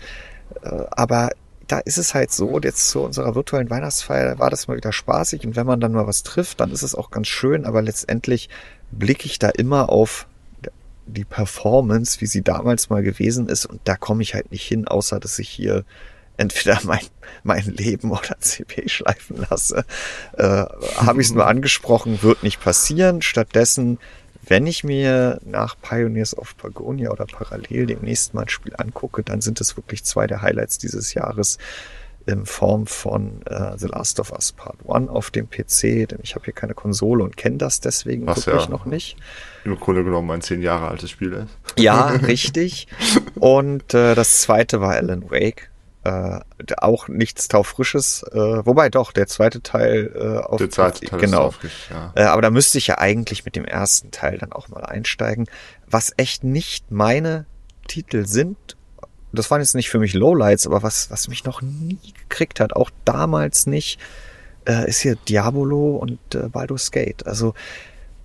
Speaker 1: Äh, aber da ist es halt so, jetzt zu unserer virtuellen Weihnachtsfeier war das mal wieder spaßig und wenn man dann mal was trifft, dann ist es auch ganz schön, aber letztendlich blicke ich da immer auf die Performance, wie sie damals mal gewesen ist und da komme ich halt nicht hin, außer dass ich hier entweder mein, mein Leben oder CP schleifen lasse. Äh, Habe ich es nur angesprochen, wird nicht passieren. Stattdessen wenn ich mir nach Pioneers of Pagonia oder parallel demnächst mal ein Spiel angucke, dann sind es wirklich zwei der Highlights dieses Jahres in Form von äh, The Last of Us Part 1 auf dem PC, denn ich habe hier keine Konsole und kenne das deswegen Was wirklich ja noch nicht.
Speaker 2: Im Grunde genommen ein zehn Jahre altes Spiel ist.
Speaker 1: Ja, richtig. Und äh, das zweite war Alan Wake äh, auch nichts taufrisches, äh, wobei doch, der zweite Teil äh,
Speaker 2: auf Der zweite Teil
Speaker 1: genau. ist aufrichtig, ja. Äh, aber da müsste ich ja eigentlich mit dem ersten Teil dann auch mal einsteigen. Was echt nicht meine Titel sind, das waren jetzt nicht für mich Lowlights, aber was, was mich noch nie gekriegt hat, auch damals nicht, äh, ist hier Diabolo und äh, Baldur's Gate. Also,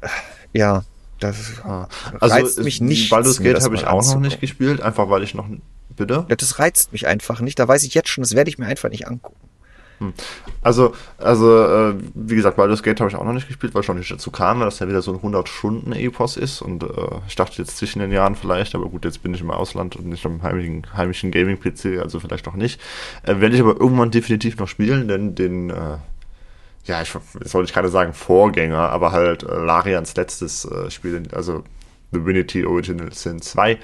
Speaker 1: äh, ja, das
Speaker 2: ah. also, mich nicht. Baldur's Gate habe ich auch noch nicht gespielt, einfach weil ich noch
Speaker 1: Bitte? Ja, das reizt mich einfach nicht. Da weiß ich jetzt schon, das werde ich mir einfach nicht angucken.
Speaker 2: Hm. Also, also äh, wie gesagt, Baldur's Gate habe ich auch noch nicht gespielt, weil ich noch nicht dazu kam, weil das ja wieder so ein 100-Stunden-Epos ist und äh, ich dachte jetzt zwischen den Jahren vielleicht, aber gut, jetzt bin ich im Ausland und nicht am heimischen, heimischen Gaming-PC, also vielleicht auch nicht. Äh, werde ich aber irgendwann definitiv noch spielen, denn den, äh, ja, ich soll ich gerade sagen Vorgänger, aber halt äh, Larians letztes äh, Spiel, also Divinity Original Sin 2,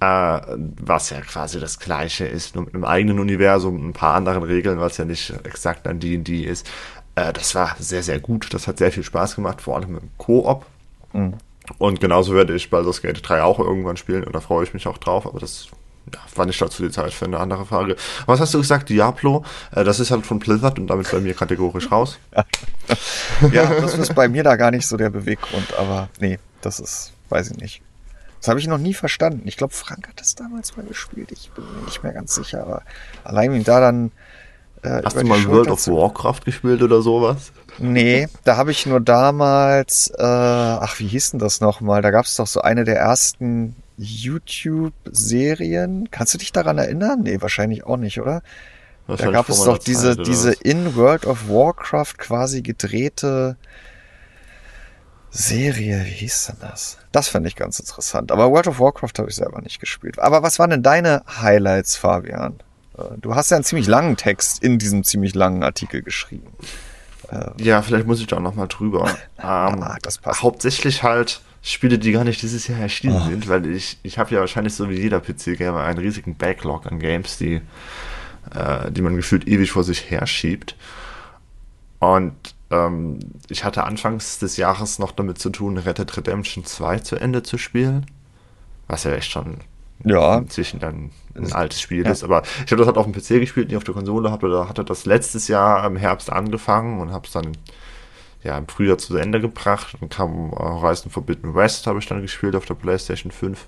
Speaker 2: äh, was ja quasi das gleiche ist, nur mit einem eigenen Universum, ein paar anderen Regeln, was ja nicht exakt an D&D ist. Äh, das war sehr, sehr gut. Das hat sehr viel Spaß gemacht, vor allem im Koop. Mhm. Und genauso werde ich Baldur's Gate 3 auch irgendwann spielen und da freue ich mich auch drauf, aber das ja, war nicht dazu die Zeit für eine andere Frage. Was hast du gesagt? Diablo? Äh, das ist halt von Blizzard und damit bei mir kategorisch raus.
Speaker 1: ja, das ist bei mir da gar nicht so der Beweggrund, aber nee, das ist, weiß ich nicht. Das habe ich noch nie verstanden. Ich glaube, Frank hat das damals mal gespielt. Ich bin mir nicht mehr ganz sicher, aber allein wie da dann.
Speaker 2: Äh, Hast du mal World of Warcraft gespielt oder sowas?
Speaker 1: Nee, da habe ich nur damals, äh, ach, wie hieß denn das nochmal? Da gab es doch so eine der ersten YouTube-Serien. Kannst du dich daran erinnern? Nee, wahrscheinlich auch nicht, oder? Da gab es doch diese, diese in World of Warcraft quasi gedrehte Serie, wie hieß denn das? Das fand ich ganz interessant. Aber World of Warcraft habe ich selber nicht gespielt. Aber was waren denn deine Highlights, Fabian? Äh, du hast ja einen ziemlich langen Text in diesem ziemlich langen Artikel geschrieben.
Speaker 2: Äh, ja, vielleicht muss ich da nochmal drüber. ähm, ah, das passt. Hauptsächlich halt Spiele, die gar nicht dieses Jahr erschienen oh. sind, weil ich, ich habe ja wahrscheinlich so wie jeder PC-Gamer einen riesigen Backlog an Games, die, äh, die man gefühlt ewig vor sich herschiebt. Und ähm, ich hatte anfangs des Jahres noch damit zu tun, Red Dead Redemption 2 zu Ende zu spielen. Was ja echt schon ja. inzwischen dann ein altes Spiel ja. ist. Aber ich habe das halt auf dem PC gespielt, nicht auf der Konsole. Habe, da hatte das letztes Jahr im Herbst angefangen und habe es dann ja, im Frühjahr zu Ende gebracht. Dann kam Horizon Forbidden West, habe ich dann gespielt auf der PlayStation 5.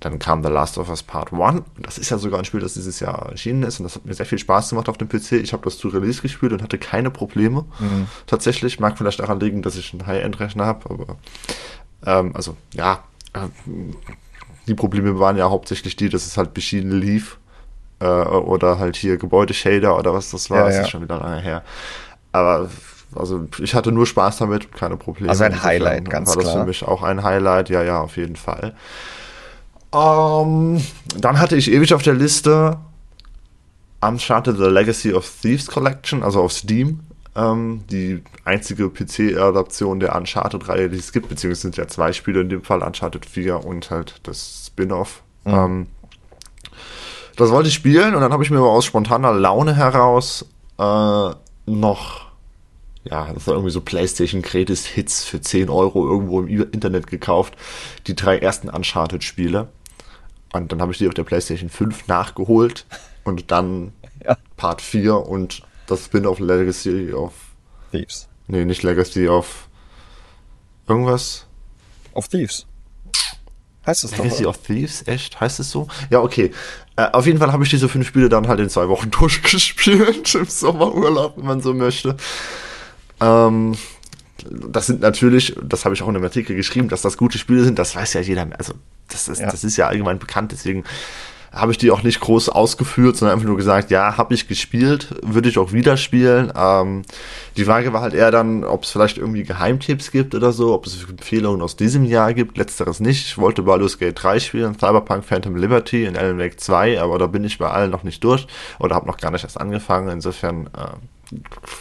Speaker 2: Dann kam The Last of Us Part 1. Das ist ja sogar ein Spiel, das dieses Jahr erschienen ist. Und das hat mir sehr viel Spaß gemacht auf dem PC. Ich habe das zu Release gespielt und hatte keine Probleme. Mhm. Tatsächlich. Mag vielleicht daran liegen, dass ich einen High-End-Rechner habe. Aber ähm, also ja, äh, die Probleme waren ja hauptsächlich die, dass es halt beschieden lief. Äh, oder halt hier Gebäudeshader oder was das war. Ja, das ja. ist schon wieder lange her. Aber also ich hatte nur Spaß damit, keine Probleme.
Speaker 1: Also ein Highlight, ganz klar. War das
Speaker 2: für mich auch ein Highlight, ja, ja, auf jeden Fall. Ähm, dann hatte ich ewig auf der Liste Uncharted The Legacy of Thieves Collection, also auf Steam. Ähm, die einzige PC-Adaption der Uncharted-Reihe, die es gibt, beziehungsweise sind ja zwei Spiele in dem Fall, Uncharted 4 und halt das Spin-off. Mhm. Ähm, das wollte ich spielen und dann habe ich mir aus spontaner Laune heraus äh, noch ja, das war irgendwie so PlayStation Greatest Hits für 10 Euro irgendwo im Internet gekauft. Die drei ersten Uncharted-Spiele. Und dann habe ich die auf der PlayStation 5 nachgeholt und dann ja. Part 4 und das Spin-off Legacy of
Speaker 1: Thieves.
Speaker 2: Nee, nicht Legacy of irgendwas.
Speaker 1: Of Thieves.
Speaker 2: Heißt das Legacy doch, of Thieves? Echt? Heißt es so? Ja, okay. Äh, auf jeden Fall habe ich diese fünf Spiele dann halt in zwei Wochen durchgespielt. Im Sommerurlaub, wenn man so möchte. Ähm, das sind natürlich, das habe ich auch in einem Artikel geschrieben, dass das gute Spiele sind, das weiß ja jeder. Also, das ist, ja. das ist ja allgemein bekannt, deswegen habe ich die auch nicht groß ausgeführt, sondern einfach nur gesagt, ja, habe ich gespielt, würde ich auch wieder spielen. Ähm, die Frage war halt eher dann, ob es vielleicht irgendwie Geheimtipps gibt oder so, ob es Empfehlungen aus diesem Jahr gibt. Letzteres nicht. Ich wollte Baldur's Gate 3 spielen, Cyberpunk Phantom Liberty in Alan Wake 2, aber da bin ich bei allen noch nicht durch oder habe noch gar nicht erst angefangen. Insofern äh,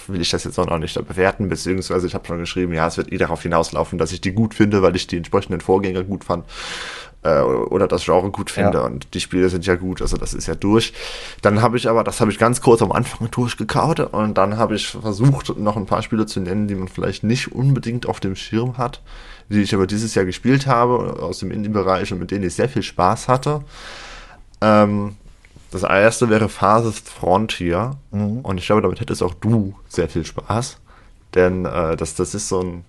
Speaker 2: will ich das jetzt auch noch nicht bewerten, beziehungsweise ich habe schon geschrieben, ja, es wird eh darauf hinauslaufen, dass ich die gut finde, weil ich die entsprechenden Vorgänger gut fand äh, oder das Genre gut finde ja. und die Spiele sind ja gut, also das ist ja durch. Dann habe ich aber, das habe ich ganz kurz am Anfang durchgekaut und dann habe ich versucht, noch ein paar Spiele zu nennen, die man vielleicht nicht unbedingt auf dem Schirm hat, die ich aber dieses Jahr gespielt habe aus dem Indie-Bereich und mit denen ich sehr viel Spaß hatte. Ähm, das erste wäre Farthest Frontier mhm. und ich glaube, damit hättest auch du sehr viel Spaß, denn äh, das, das ist so ein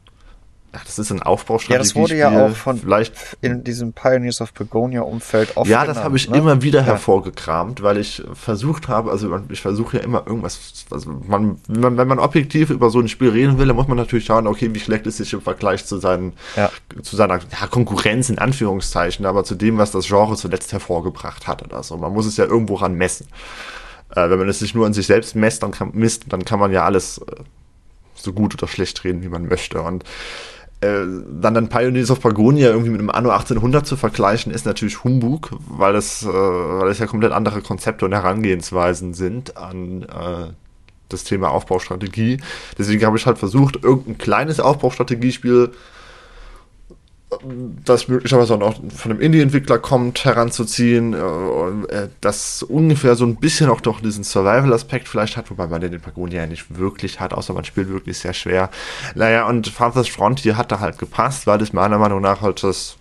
Speaker 2: Ach, das ist ein Aufbaustrategie.
Speaker 1: Ja, das wurde ja auch von vielleicht in diesem Pioneers of Begonia Umfeld
Speaker 2: oft Ja, das habe ich ne? immer wieder ja. hervorgekramt, weil ich versucht habe, also ich versuche ja immer irgendwas, also man, wenn man, wenn man objektiv über so ein Spiel reden will, dann muss man natürlich schauen, okay, wie schlägt es sich im Vergleich zu seinen, ja. zu seiner ja, Konkurrenz in Anführungszeichen, aber zu dem, was das Genre zuletzt hervorgebracht hat oder so. Man muss es ja irgendwo ran messen. Äh, wenn man es sich nur an sich selbst messt, dann kann, misst, dann kann man ja alles äh, so gut oder schlecht reden, wie man möchte. Und äh, dann dann Pioneers of Pagonia irgendwie mit einem Anno 1800 zu vergleichen, ist natürlich Humbug, weil das, äh, weil das ja komplett andere Konzepte und Herangehensweisen sind an äh, das Thema Aufbaustrategie. Deswegen habe ich halt versucht, irgendein kleines Aufbaustrategiespiel das möglicherweise auch noch von einem Indie-Entwickler kommt, heranzuziehen, äh, das ungefähr so ein bisschen auch doch diesen Survival-Aspekt vielleicht hat, wobei man den in Pagonia ja nicht wirklich hat, außer man spielt wirklich sehr schwer. Naja, und Father's Frontier hat da halt gepasst, weil das meiner Meinung nach halt das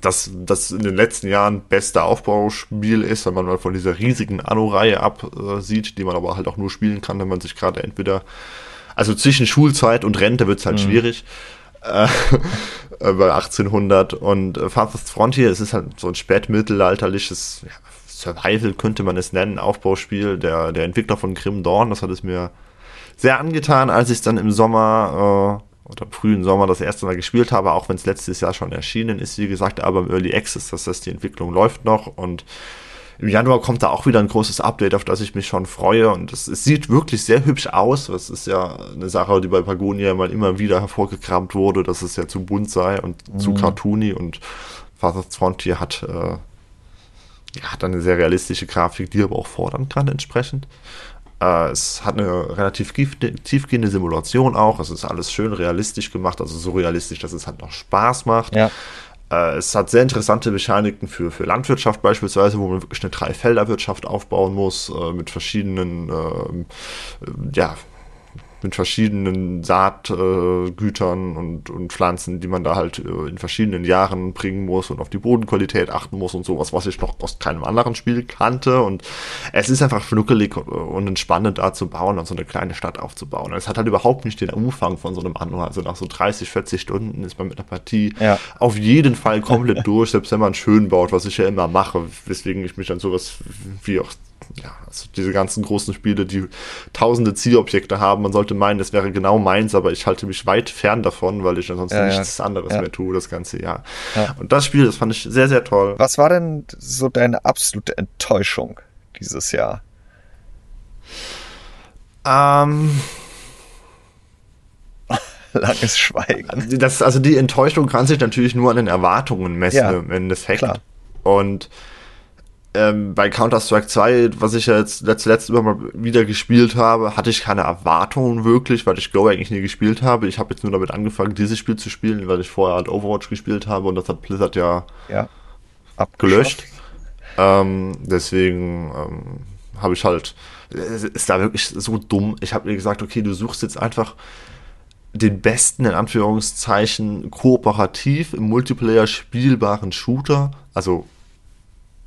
Speaker 2: das, das in den letzten Jahren beste Aufbauspiel ist, wenn man mal von dieser riesigen Anno-Reihe absieht, die man aber halt auch nur spielen kann, wenn man sich gerade entweder, also zwischen Schulzeit und Rente wird es halt mhm. schwierig äh, bei 1800 und äh, Farthest Frontier, es ist halt so ein spätmittelalterliches ja, Survival könnte man es nennen, Aufbauspiel, der, der Entwickler von Grim Dawn, das hat es mir sehr angetan, als ich es dann im Sommer äh, oder frühen Sommer das erste Mal gespielt habe, auch wenn es letztes Jahr schon erschienen ist, wie gesagt, aber im Early Access, das heißt, die Entwicklung läuft noch und im Januar kommt da auch wieder ein großes Update, auf das ich mich schon freue. Und es, es sieht wirklich sehr hübsch aus. Das ist ja eine Sache, die bei Pagonia mal immer wieder hervorgekramt wurde, dass es ja zu bunt sei und mhm. zu cartoony. Und Father's Frontier hat, äh, ja, hat eine sehr realistische Grafik, die aber auch fordern kann entsprechend. Äh, es hat eine relativ tiefgehende Simulation auch. Es ist alles schön realistisch gemacht, also so realistisch, dass es halt noch Spaß macht. Ja. Äh, es hat sehr interessante Mechaniken für, für Landwirtschaft beispielsweise, wo man wirklich eine Dreifelderwirtschaft aufbauen muss, äh, mit verschiedenen äh, ja, mit verschiedenen Saatgütern äh, und, und Pflanzen, die man da halt äh, in verschiedenen Jahren bringen muss und auf die Bodenqualität achten muss und sowas, was ich noch aus keinem anderen Spiel kannte. Und es ist einfach schnuckelig und entspannend da zu bauen und so eine kleine Stadt aufzubauen. Und es hat halt überhaupt nicht den Umfang von so einem Anno. Also nach so 30, 40 Stunden ist man mit einer Partie ja. auf jeden Fall komplett durch, selbst wenn man schön baut, was ich ja immer mache, weswegen ich mich dann sowas wie auch ja, also diese ganzen großen Spiele, die tausende Zielobjekte haben. Man sollte meinen, das wäre genau meins, aber ich halte mich weit fern davon, weil ich ansonsten ja, nichts ja. anderes mehr tue das ganze Jahr. Und das Spiel, das fand ich sehr, sehr toll.
Speaker 1: Was war denn so deine absolute Enttäuschung dieses Jahr?
Speaker 2: Ähm.
Speaker 1: Langes Schweigen.
Speaker 2: Das, also die Enttäuschung kann sich natürlich nur an den Erwartungen messen im Endeffekt. Klar. Und ähm, bei Counter-Strike 2, was ich ja jetzt zuletzt immer mal wieder gespielt habe, hatte ich keine Erwartungen wirklich, weil ich Go eigentlich nie gespielt habe. Ich habe jetzt nur damit angefangen, dieses Spiel zu spielen, weil ich vorher halt Overwatch gespielt habe und das hat Blizzard ja, ja. abgelöscht. Ähm, deswegen ähm, habe ich halt, es ist da wirklich so dumm. Ich habe mir gesagt, okay, du suchst jetzt einfach den besten, in Anführungszeichen, kooperativ im Multiplayer spielbaren Shooter, also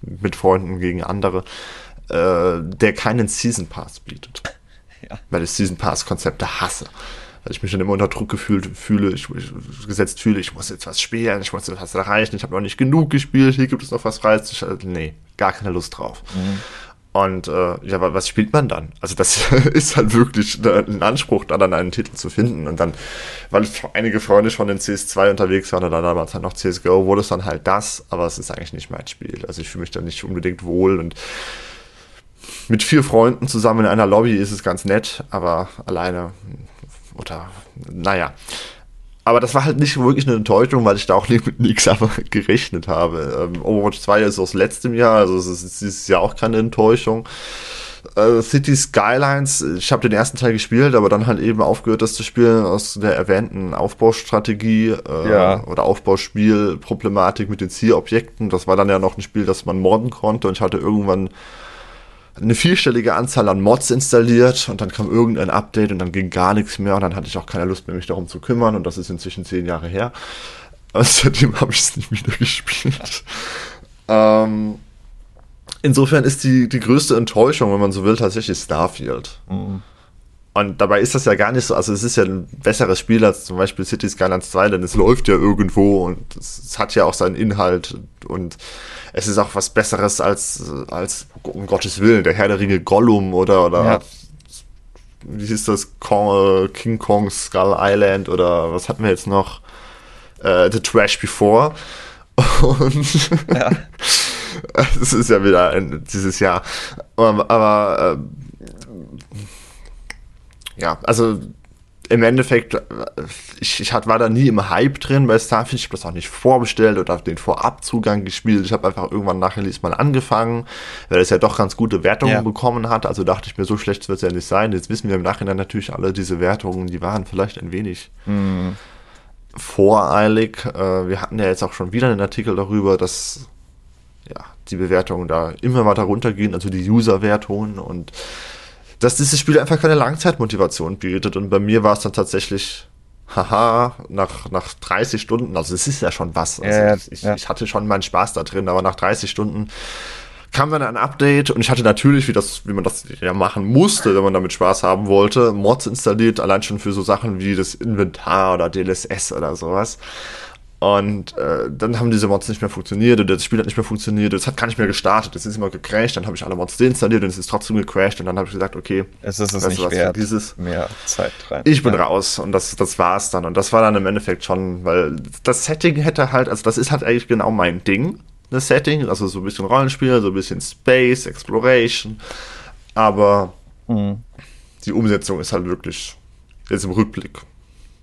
Speaker 2: mit Freunden gegen andere, äh, der keinen Season Pass bietet. Ja. Weil ich Season Pass Konzepte hasse. weil ich mich dann immer unter Druck gefühlt fühle, ich, ich gesetzt fühle, ich muss jetzt was spielen, ich muss jetzt was erreichen, ich habe noch nicht genug gespielt, hier gibt es noch was Freies. Nee, gar keine Lust drauf. Mhm. Und äh, ja, was spielt man dann? Also das ist halt wirklich ein Anspruch, da dann einen Titel zu finden. Und dann, weil einige Freunde schon in CS2 unterwegs waren oder damals halt noch CSGO, wurde es dann halt das, aber es ist eigentlich nicht mein Spiel. Also ich fühle mich da nicht unbedingt wohl und mit vier Freunden zusammen in einer Lobby ist es ganz nett, aber alleine oder naja. Aber das war halt nicht wirklich eine Enttäuschung, weil ich da auch nicht mit nichts gerechnet habe. Ähm, Overwatch 2 ist aus letztem Jahr, also es ist dieses Jahr auch keine Enttäuschung. Äh, City Skylines, ich habe den ersten Teil gespielt, aber dann halt eben aufgehört, das zu spielen aus der erwähnten Aufbaustrategie äh, ja. oder Aufbauspielproblematik mit den Zielobjekten. Das war dann ja noch ein Spiel, das man modden konnte und ich hatte irgendwann eine vierstellige Anzahl an Mods installiert und dann kam irgendein Update und dann ging gar nichts mehr und dann hatte ich auch keine Lust mehr, mich darum zu kümmern und das ist inzwischen zehn Jahre her. Außerdem habe ich es nicht wieder gespielt. Ähm, insofern ist die, die größte Enttäuschung, wenn man so will, tatsächlich Starfield. Mhm. Und dabei ist das ja gar nicht so, also es ist ja ein besseres Spiel als zum Beispiel City Skylines 2, denn es läuft ja irgendwo und es, hat ja auch seinen Inhalt und es ist auch was Besseres als, als um Gottes Willen, der Herr der Ringe Gollum oder, oder ja. wie hieß das, Kong, King Kong Skull Island oder was hatten wir jetzt noch? Äh, The Trash Before. Und ja. es ist ja wieder ein, dieses Jahr. Aber, aber äh, ja, also im Endeffekt, äh, ich, ich war da nie im Hype drin bei Starfield. Ich habe das auch nicht vorbestellt oder den Vorabzugang gespielt. Ich habe einfach irgendwann nachher mal angefangen, weil es ja doch ganz gute Wertungen ja. bekommen hat. Also dachte ich mir, so schlecht wird es ja nicht sein. Jetzt wissen wir im Nachhinein natürlich alle, diese Wertungen, die waren vielleicht ein wenig mhm. voreilig. Äh, wir hatten ja jetzt auch schon wieder einen Artikel darüber, dass ja, die Bewertungen da immer weiter runtergehen, also die User-Wertungen und dass dieses Spiel einfach keine Langzeitmotivation bietet. Und bei mir war es dann tatsächlich, haha, nach, nach 30 Stunden, also es ist ja schon was. Also ja, ich, ja. ich, hatte schon meinen Spaß da drin, aber nach 30 Stunden kam dann ein Update und ich hatte natürlich, wie das, wie man das ja machen musste, wenn man damit Spaß haben wollte, Mods installiert, allein schon für so Sachen wie das Inventar oder DLSS oder sowas. Und äh, dann haben diese Mods nicht mehr funktioniert oder das Spiel hat nicht mehr funktioniert, es hat gar nicht mehr gestartet, es ist immer gecrashed, dann habe ich alle Mods deinstalliert und es ist trotzdem gecrashed und dann habe ich gesagt, okay,
Speaker 1: es ist es nicht was, wert, dieses, mehr Zeit rein.
Speaker 2: Ich bin ja. raus und das, das war's dann und das war dann im Endeffekt schon, weil das Setting hätte halt, also das ist halt eigentlich genau mein Ding, das Setting, also so ein bisschen Rollenspiel, so ein bisschen Space, Exploration, aber mhm. die Umsetzung ist halt wirklich jetzt im Rückblick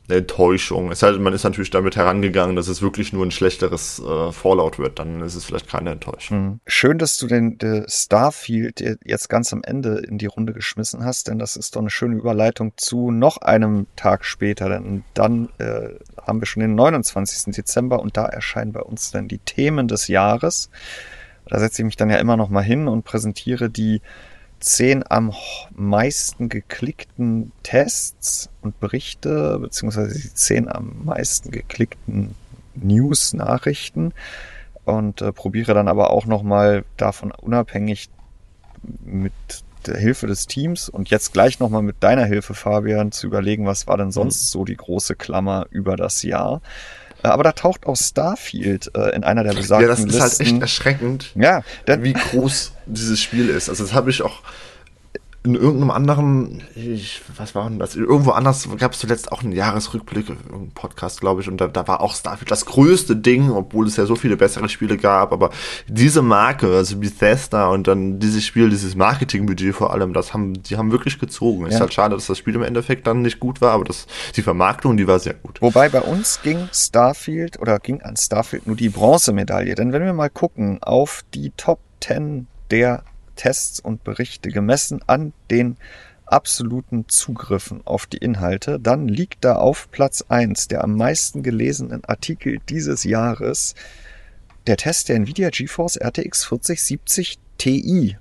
Speaker 2: eine Enttäuschung. Es heißt, man ist natürlich damit herangegangen, dass es wirklich nur ein schlechteres äh, Fallout wird. Dann ist es vielleicht keine Enttäuschung.
Speaker 1: Mhm. Schön, dass du den, den Starfield jetzt ganz am Ende in die Runde geschmissen hast, denn das ist doch eine schöne Überleitung zu noch einem Tag später. Denn dann äh, haben wir schon den 29. Dezember und da erscheinen bei uns dann die Themen des Jahres. Da setze ich mich dann ja immer noch mal hin und präsentiere die zehn am meisten geklickten Tests und Berichte, beziehungsweise die zehn am meisten geklickten News-Nachrichten und äh, probiere dann aber auch nochmal davon unabhängig mit der Hilfe des Teams und jetzt gleich nochmal mit deiner Hilfe, Fabian, zu überlegen, was war denn sonst mhm. so die große Klammer über das Jahr. Äh, aber da taucht auch Starfield äh, in einer der besagten Listen. Ja, das ist
Speaker 2: Listen. halt echt erschreckend,
Speaker 1: ja,
Speaker 2: wie groß dieses Spiel ist. Also das habe ich auch in irgendeinem anderen, ich, was war denn das? Irgendwo anders gab es zuletzt auch einen Jahresrückblick, einen Podcast, glaube ich, und da, da war auch Starfield das größte Ding, obwohl es ja so viele bessere Spiele gab, aber diese Marke, also Bethesda und dann dieses Spiel, dieses Marketingbudget vor allem, das haben, die haben wirklich gezogen. Ja. Ist halt schade, dass das Spiel im Endeffekt dann nicht gut war, aber das, die Vermarktung, die war sehr gut.
Speaker 1: Wobei bei uns ging Starfield oder ging an Starfield nur die Bronzemedaille, denn wenn wir mal gucken auf die Top 10 der Tests und Berichte gemessen an den absoluten Zugriffen auf die Inhalte, dann liegt da auf Platz 1 der am meisten gelesenen Artikel dieses Jahres der Test der Nvidia GeForce RTX 4070 Ti.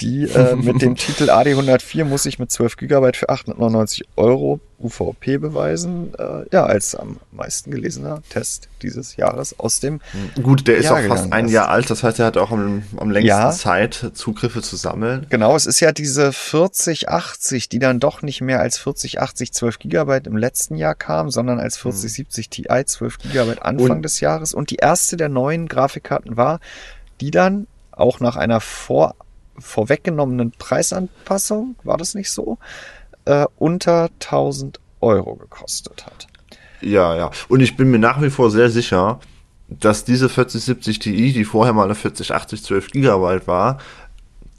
Speaker 1: Die äh, mit dem Titel AD104 muss ich mit 12 GB für 899 Euro UVP beweisen. Äh, ja, als am meisten gelesener Test dieses Jahres aus dem.
Speaker 2: Hm, gut, der ist Jahr auch fast ein Jahr alt, das heißt, er hat auch am, am längsten ja. Zeit, Zugriffe zu sammeln.
Speaker 1: Genau, es ist ja diese 4080, die dann doch nicht mehr als 4080 12 GB im letzten Jahr kam, sondern als 4070 Ti 12 GB Anfang Und des Jahres. Und die erste der neuen Grafikkarten war, die dann auch nach einer Vor vorweggenommenen Preisanpassung, war das nicht so, äh, unter 1000 Euro gekostet hat.
Speaker 2: Ja, ja. Und ich bin mir nach wie vor sehr sicher, dass diese 4070 Ti, die vorher mal eine 4080 12 Gigabyte war,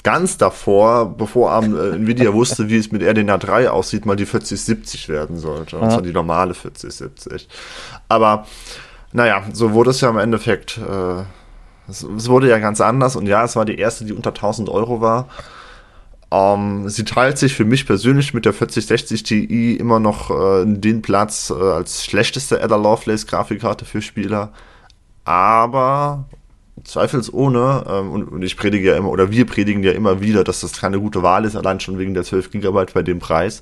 Speaker 2: ganz davor, bevor am, äh, Nvidia wusste, wie es mit RDNA 3 aussieht, mal die 4070 werden sollte. Und zwar die normale 4070. Aber naja, so wurde es ja im Endeffekt äh, es, es, wurde ja ganz anders und ja, es war die erste, die unter 1000 Euro war. Ähm, sie teilt sich für mich persönlich mit der 4060 Ti immer noch äh, den Platz äh, als schlechteste Ada Lovelace Grafikkarte für Spieler. Aber zweifelsohne, ähm, und, und, ich predige ja immer, oder wir predigen ja immer wieder, dass das keine gute Wahl ist, allein schon wegen der 12 GB bei dem Preis.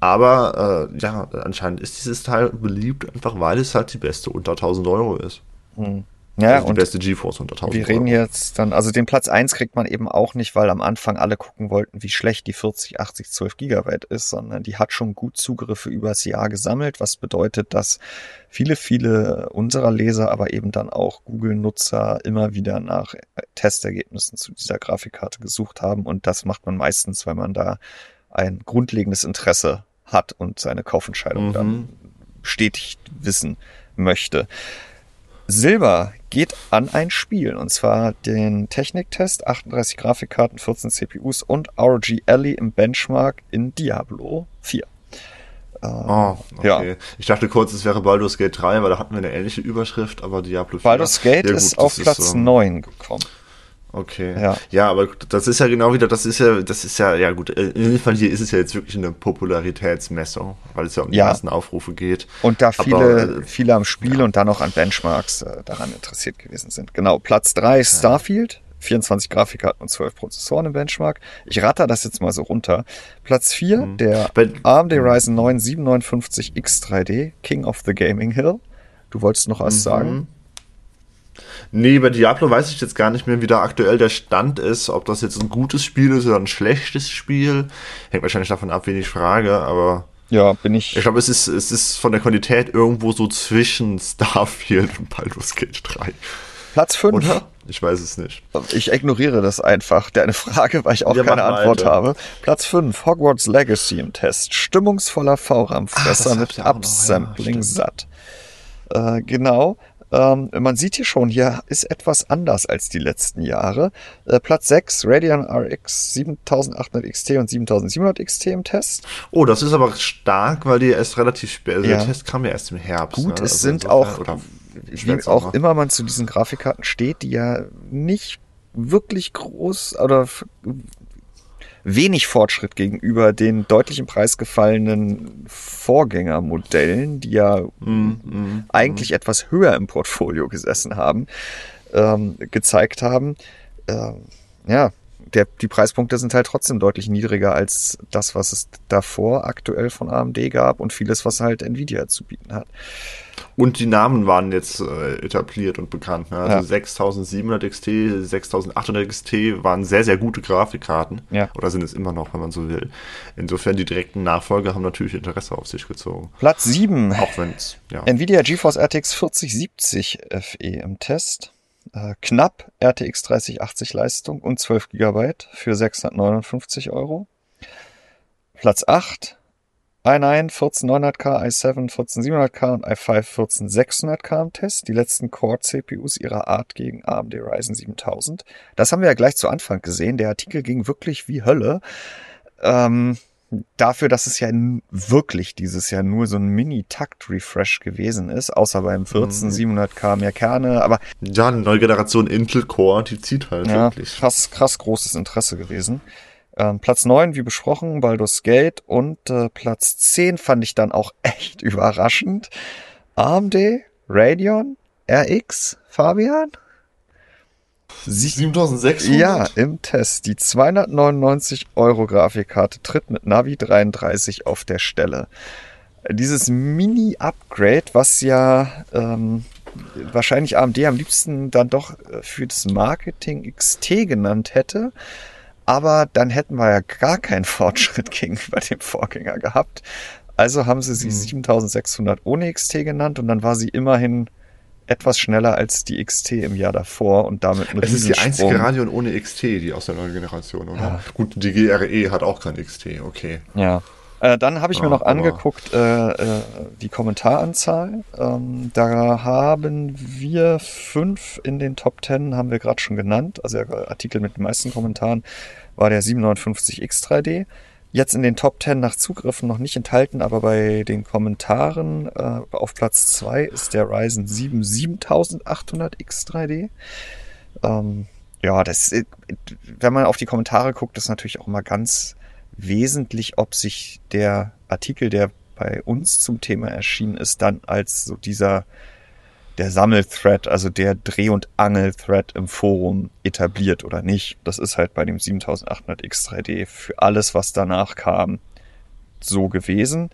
Speaker 2: Aber äh, ja, anscheinend ist dieses Teil beliebt, einfach weil es halt die beste unter 1000 Euro ist.
Speaker 1: Hm. Ja, also die und beste GeForce unter 1000 Wir reden jetzt dann, also den Platz eins kriegt man eben auch nicht, weil am Anfang alle gucken wollten, wie schlecht die 40, 80, 12 Gigabyte ist, sondern die hat schon gut Zugriffe übers Jahr gesammelt, was bedeutet, dass viele, viele unserer Leser, aber eben dann auch Google-Nutzer immer wieder nach Testergebnissen zu dieser Grafikkarte gesucht haben und das macht man meistens, weil man da ein grundlegendes Interesse hat und seine Kaufentscheidung mhm. dann bestätigt wissen möchte. Silber geht an ein Spiel und zwar den Techniktest, 38 Grafikkarten, 14 CPUs und ROG Ally im Benchmark in Diablo 4.
Speaker 2: Äh, oh, okay. Ja. Ich dachte kurz, es wäre Baldur's Gate 3, weil da hatten wir eine ähnliche Überschrift, aber Diablo 4.
Speaker 1: Baldur's Gate ja, gut, ist auf Platz ist, ähm, 9 gekommen.
Speaker 2: Okay. Ja. ja, aber das ist ja genau wieder, das ist ja, das ist ja, ja gut, äh, in dem Fall hier ist es ja jetzt wirklich eine Popularitätsmessung, weil es ja um die ja. ersten Aufrufe geht.
Speaker 1: Und da viele, aber, äh, viele am Spiel ja. und dann auch an Benchmarks äh, daran interessiert gewesen sind. Genau, Platz drei Starfield, 24 Grafikkarten und 12 Prozessoren im Benchmark. Ich ratter das jetzt mal so runter. Platz 4, mhm. der Bei, AMD Ryzen 9 759 X3D, King of the Gaming Hill. Du wolltest noch was mhm. sagen?
Speaker 2: Nee, bei Diablo weiß ich jetzt gar nicht mehr, wie da aktuell der Stand ist, ob das jetzt ein gutes Spiel ist oder ein schlechtes Spiel. Hängt wahrscheinlich davon ab, wen ich frage, aber.
Speaker 1: Ja, bin ich.
Speaker 2: Ich glaube, es ist, es ist von der Qualität irgendwo so zwischen Starfield und Baldur's Gate 3.
Speaker 1: Platz 5. Oder?
Speaker 2: Ich weiß es nicht.
Speaker 1: Ich ignoriere das einfach, deine Frage, weil ich auch ja, keine Antwort habe. Platz 5, Hogwarts Legacy im Test. Stimmungsvoller V-Rahmfresser mit Upsampling ja, satt. Äh, genau. Ähm, man sieht hier schon, hier ist etwas anders als die letzten Jahre. Äh, Platz 6, Radeon RX 7800 XT und 7700 XT im Test.
Speaker 2: Oh, das ist aber stark, weil die erst relativ spät, also ja. der Test kam ja erst im Herbst.
Speaker 1: Gut, ne? es also sind auch, wie auch immer man zu diesen Grafikkarten steht, die ja nicht wirklich groß oder wenig Fortschritt gegenüber den deutlich im Preis gefallenen Vorgängermodellen, die ja mm, eigentlich mm. etwas höher im Portfolio gesessen haben, ähm, gezeigt haben. Ähm, ja, der, die Preispunkte sind halt trotzdem deutlich niedriger als das, was es davor aktuell von AMD gab und vieles, was halt Nvidia zu bieten hat.
Speaker 2: Und die Namen waren jetzt äh, etabliert und bekannt. Ne? Also ja. 6700 XT, 6800 XT waren sehr, sehr gute Grafikkarten. Ja. Oder sind es immer noch, wenn man so will. Insofern die direkten Nachfolger haben natürlich Interesse auf sich gezogen.
Speaker 1: Platz 7.
Speaker 2: Auch wenn es,
Speaker 1: ja. Nvidia GeForce RTX 4070 FE im Test. Äh, knapp RTX 3080 Leistung und 12 GB für 659 Euro. Platz 8 i9 14900K, i7 14700K und i5 14600K im Test. Die letzten Core-CPUs ihrer Art gegen AMD Ryzen 7000. Das haben wir ja gleich zu Anfang gesehen. Der Artikel ging wirklich wie Hölle. Ähm, dafür, dass es ja wirklich dieses Jahr nur so ein Mini-Takt-Refresh gewesen ist, außer beim 14700K mehr Kerne, aber...
Speaker 2: Ja, eine neue Generation Intel Core, die zieht halt ja, wirklich.
Speaker 1: Krass, krass großes Interesse gewesen. Ähm, Platz 9, wie besprochen, Baldur's Gate. Und äh, Platz 10 fand ich dann auch echt überraschend. AMD, Radeon, RX, Fabian?
Speaker 2: 7600?
Speaker 1: Ja, im Test. Die 299 Euro Grafikkarte tritt mit Navi 33 auf der Stelle. Dieses Mini-Upgrade, was ja ähm, wahrscheinlich AMD am liebsten dann doch äh, für das Marketing XT genannt hätte, aber dann hätten wir ja gar keinen Fortschritt gegenüber dem Vorgänger gehabt. Also haben sie sie mhm. 7600 ohne XT genannt und dann war sie immerhin etwas schneller als die XT im Jahr davor und damit
Speaker 2: ein Es ist die einzige Radeon ohne XT, die aus der neuen Generation, oder? Ja. Gut, die GRE hat auch kein XT, okay.
Speaker 1: Ja. Äh, dann habe ich ja, mir noch angeguckt äh, äh, die Kommentaranzahl. Ähm, da haben wir fünf in den Top Ten, haben wir gerade schon genannt. Also der Artikel mit den meisten Kommentaren war der 759X3D. Jetzt in den Top 10 nach Zugriffen noch nicht enthalten, aber bei den Kommentaren äh, auf Platz 2 ist der Ryzen 7 7800X3D. Ähm, ja, das, äh, wenn man auf die Kommentare guckt, ist natürlich auch immer ganz wesentlich, ob sich der Artikel, der bei uns zum Thema erschienen ist, dann als so dieser der Sammelthread, also der Dreh- und Angel-Thread im Forum etabliert oder nicht. Das ist halt bei dem 7800X3D für alles, was danach kam, so gewesen.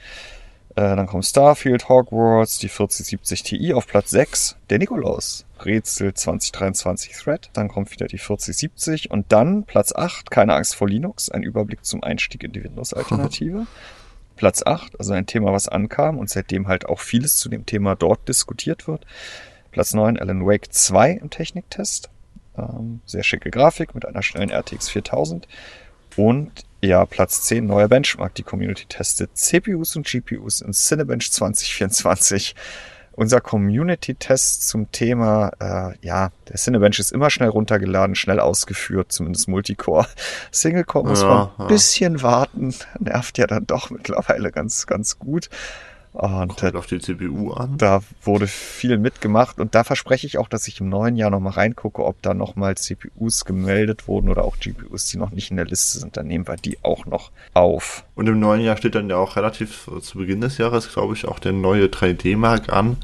Speaker 1: Äh, dann kommt Starfield, Hogwarts, die 4070 Ti auf Platz 6, der Nikolaus, Rätsel 2023 Thread, dann kommt wieder die 4070 und dann Platz 8, keine Angst vor Linux, ein Überblick zum Einstieg in die Windows-Alternative. Platz 8, also ein Thema, was ankam und seitdem halt auch vieles zu dem Thema dort diskutiert wird. Platz 9, Alan Wake 2 im Techniktest. Ähm, sehr schicke Grafik mit einer schnellen RTX 4000. Und ja, Platz 10, neuer Benchmark. Die Community testet CPUs und GPUs in Cinebench 2024 unser Community-Test zum Thema, äh, ja, der Cinebench ist immer schnell runtergeladen, schnell ausgeführt, zumindest Multicore. Single-Core muss ja, man ein ja. bisschen warten, nervt ja dann doch mittlerweile ganz, ganz gut.
Speaker 2: Und Kommt auf die CPU an.
Speaker 1: Da wurde viel mitgemacht und da verspreche ich auch, dass ich im neuen Jahr nochmal reingucke, ob da nochmal CPUs gemeldet wurden oder auch GPUs, die noch nicht in der Liste sind. Dann nehmen wir die auch noch auf.
Speaker 2: Und im neuen Jahr steht dann ja auch relativ zu Beginn des Jahres, glaube ich, auch der neue 3D-Mark an.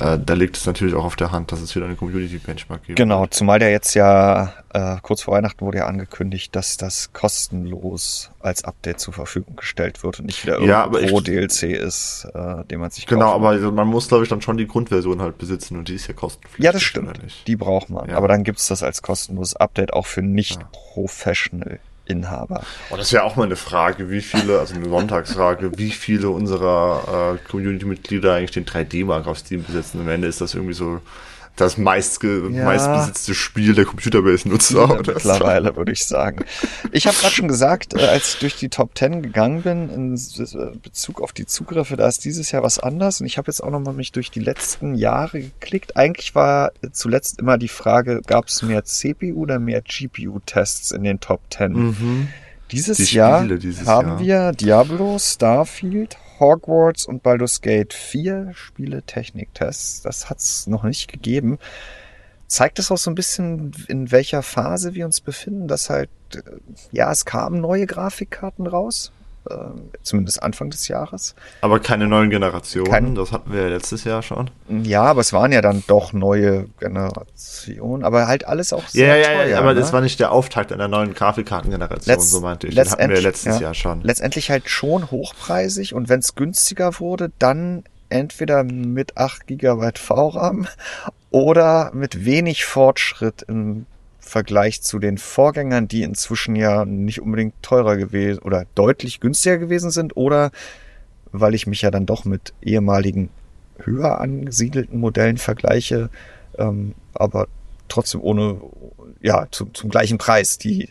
Speaker 2: Äh, da liegt es natürlich auch auf der Hand, dass es wieder eine Community-Benchmark gibt.
Speaker 1: Genau, zumal der jetzt ja äh, kurz vor Weihnachten wurde ja angekündigt, dass das kostenlos als Update zur Verfügung gestellt wird und nicht wieder
Speaker 2: ja,
Speaker 1: irgendein Pro-DLC ist, äh, den man sich
Speaker 2: Genau, aber also man muss, glaube ich, dann schon die Grundversion halt besitzen und die ist ja kostenpflichtig.
Speaker 1: Ja, das stimmt. Die braucht man. Ja. Aber dann gibt es das als kostenloses Update auch für nicht-professional. Inhaber.
Speaker 2: Und das wäre auch mal eine Frage, wie viele, also eine Sonntagsfrage, wie viele unserer äh, Community-Mitglieder eigentlich den 3D-Mark auf Steam besitzen. Am Ende ist das irgendwie so das meistge ja. meistbesitzte Spiel der Computerbase-Nutzer.
Speaker 1: Ja, mittlerweile, würde ich sagen. Ich habe gerade schon gesagt, äh, als ich durch die Top 10 gegangen bin, in äh, Bezug auf die Zugriffe, da ist dieses Jahr was anders. Und ich habe jetzt auch nochmal mich durch die letzten Jahre geklickt. Eigentlich war zuletzt immer die Frage, gab es mehr CPU oder mehr GPU-Tests in den Top 10? Mhm. Dieses die Jahr dieses haben Jahr. wir Diablo, Starfield, Hogwarts und Baldur's Gate 4 Spiele Techniktests. Das hat's noch nicht gegeben. Zeigt es auch so ein bisschen, in welcher Phase wir uns befinden, dass halt, äh, ja, es kamen neue Grafikkarten raus. Ähm, zumindest Anfang des Jahres.
Speaker 2: Aber keine neuen Generationen, Kein, das hatten wir ja letztes Jahr schon.
Speaker 1: Ja, aber es waren ja dann doch neue Generationen, aber halt alles auch sehr
Speaker 2: ja, ja, teuer. Ja, aber ne? das war nicht der Auftakt einer neuen Grafikkartengeneration, Letzt, so meinte ich. Den hatten wir letztes ja, Jahr schon.
Speaker 1: Letztendlich halt schon hochpreisig und wenn es günstiger wurde, dann entweder mit 8 GB VRAM oder mit wenig Fortschritt im Vergleich zu den Vorgängern, die inzwischen ja nicht unbedingt teurer gewesen oder deutlich günstiger gewesen sind oder weil ich mich ja dann doch mit ehemaligen höher angesiedelten Modellen vergleiche, ähm, aber trotzdem ohne, ja, zu, zum gleichen Preis die,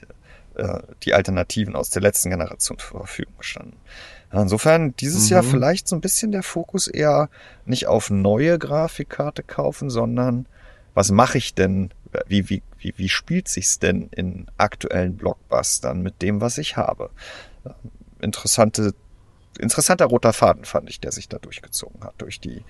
Speaker 1: äh, die Alternativen aus der letzten Generation zur Verfügung standen. Insofern dieses mhm. Jahr vielleicht so ein bisschen der Fokus eher nicht auf neue Grafikkarte kaufen, sondern was mache ich denn wie, wie, wie, wie spielt sich's denn in aktuellen Blockbustern mit dem, was ich habe? Interessante, interessanter roter Faden fand ich, der sich da durchgezogen hat, durch die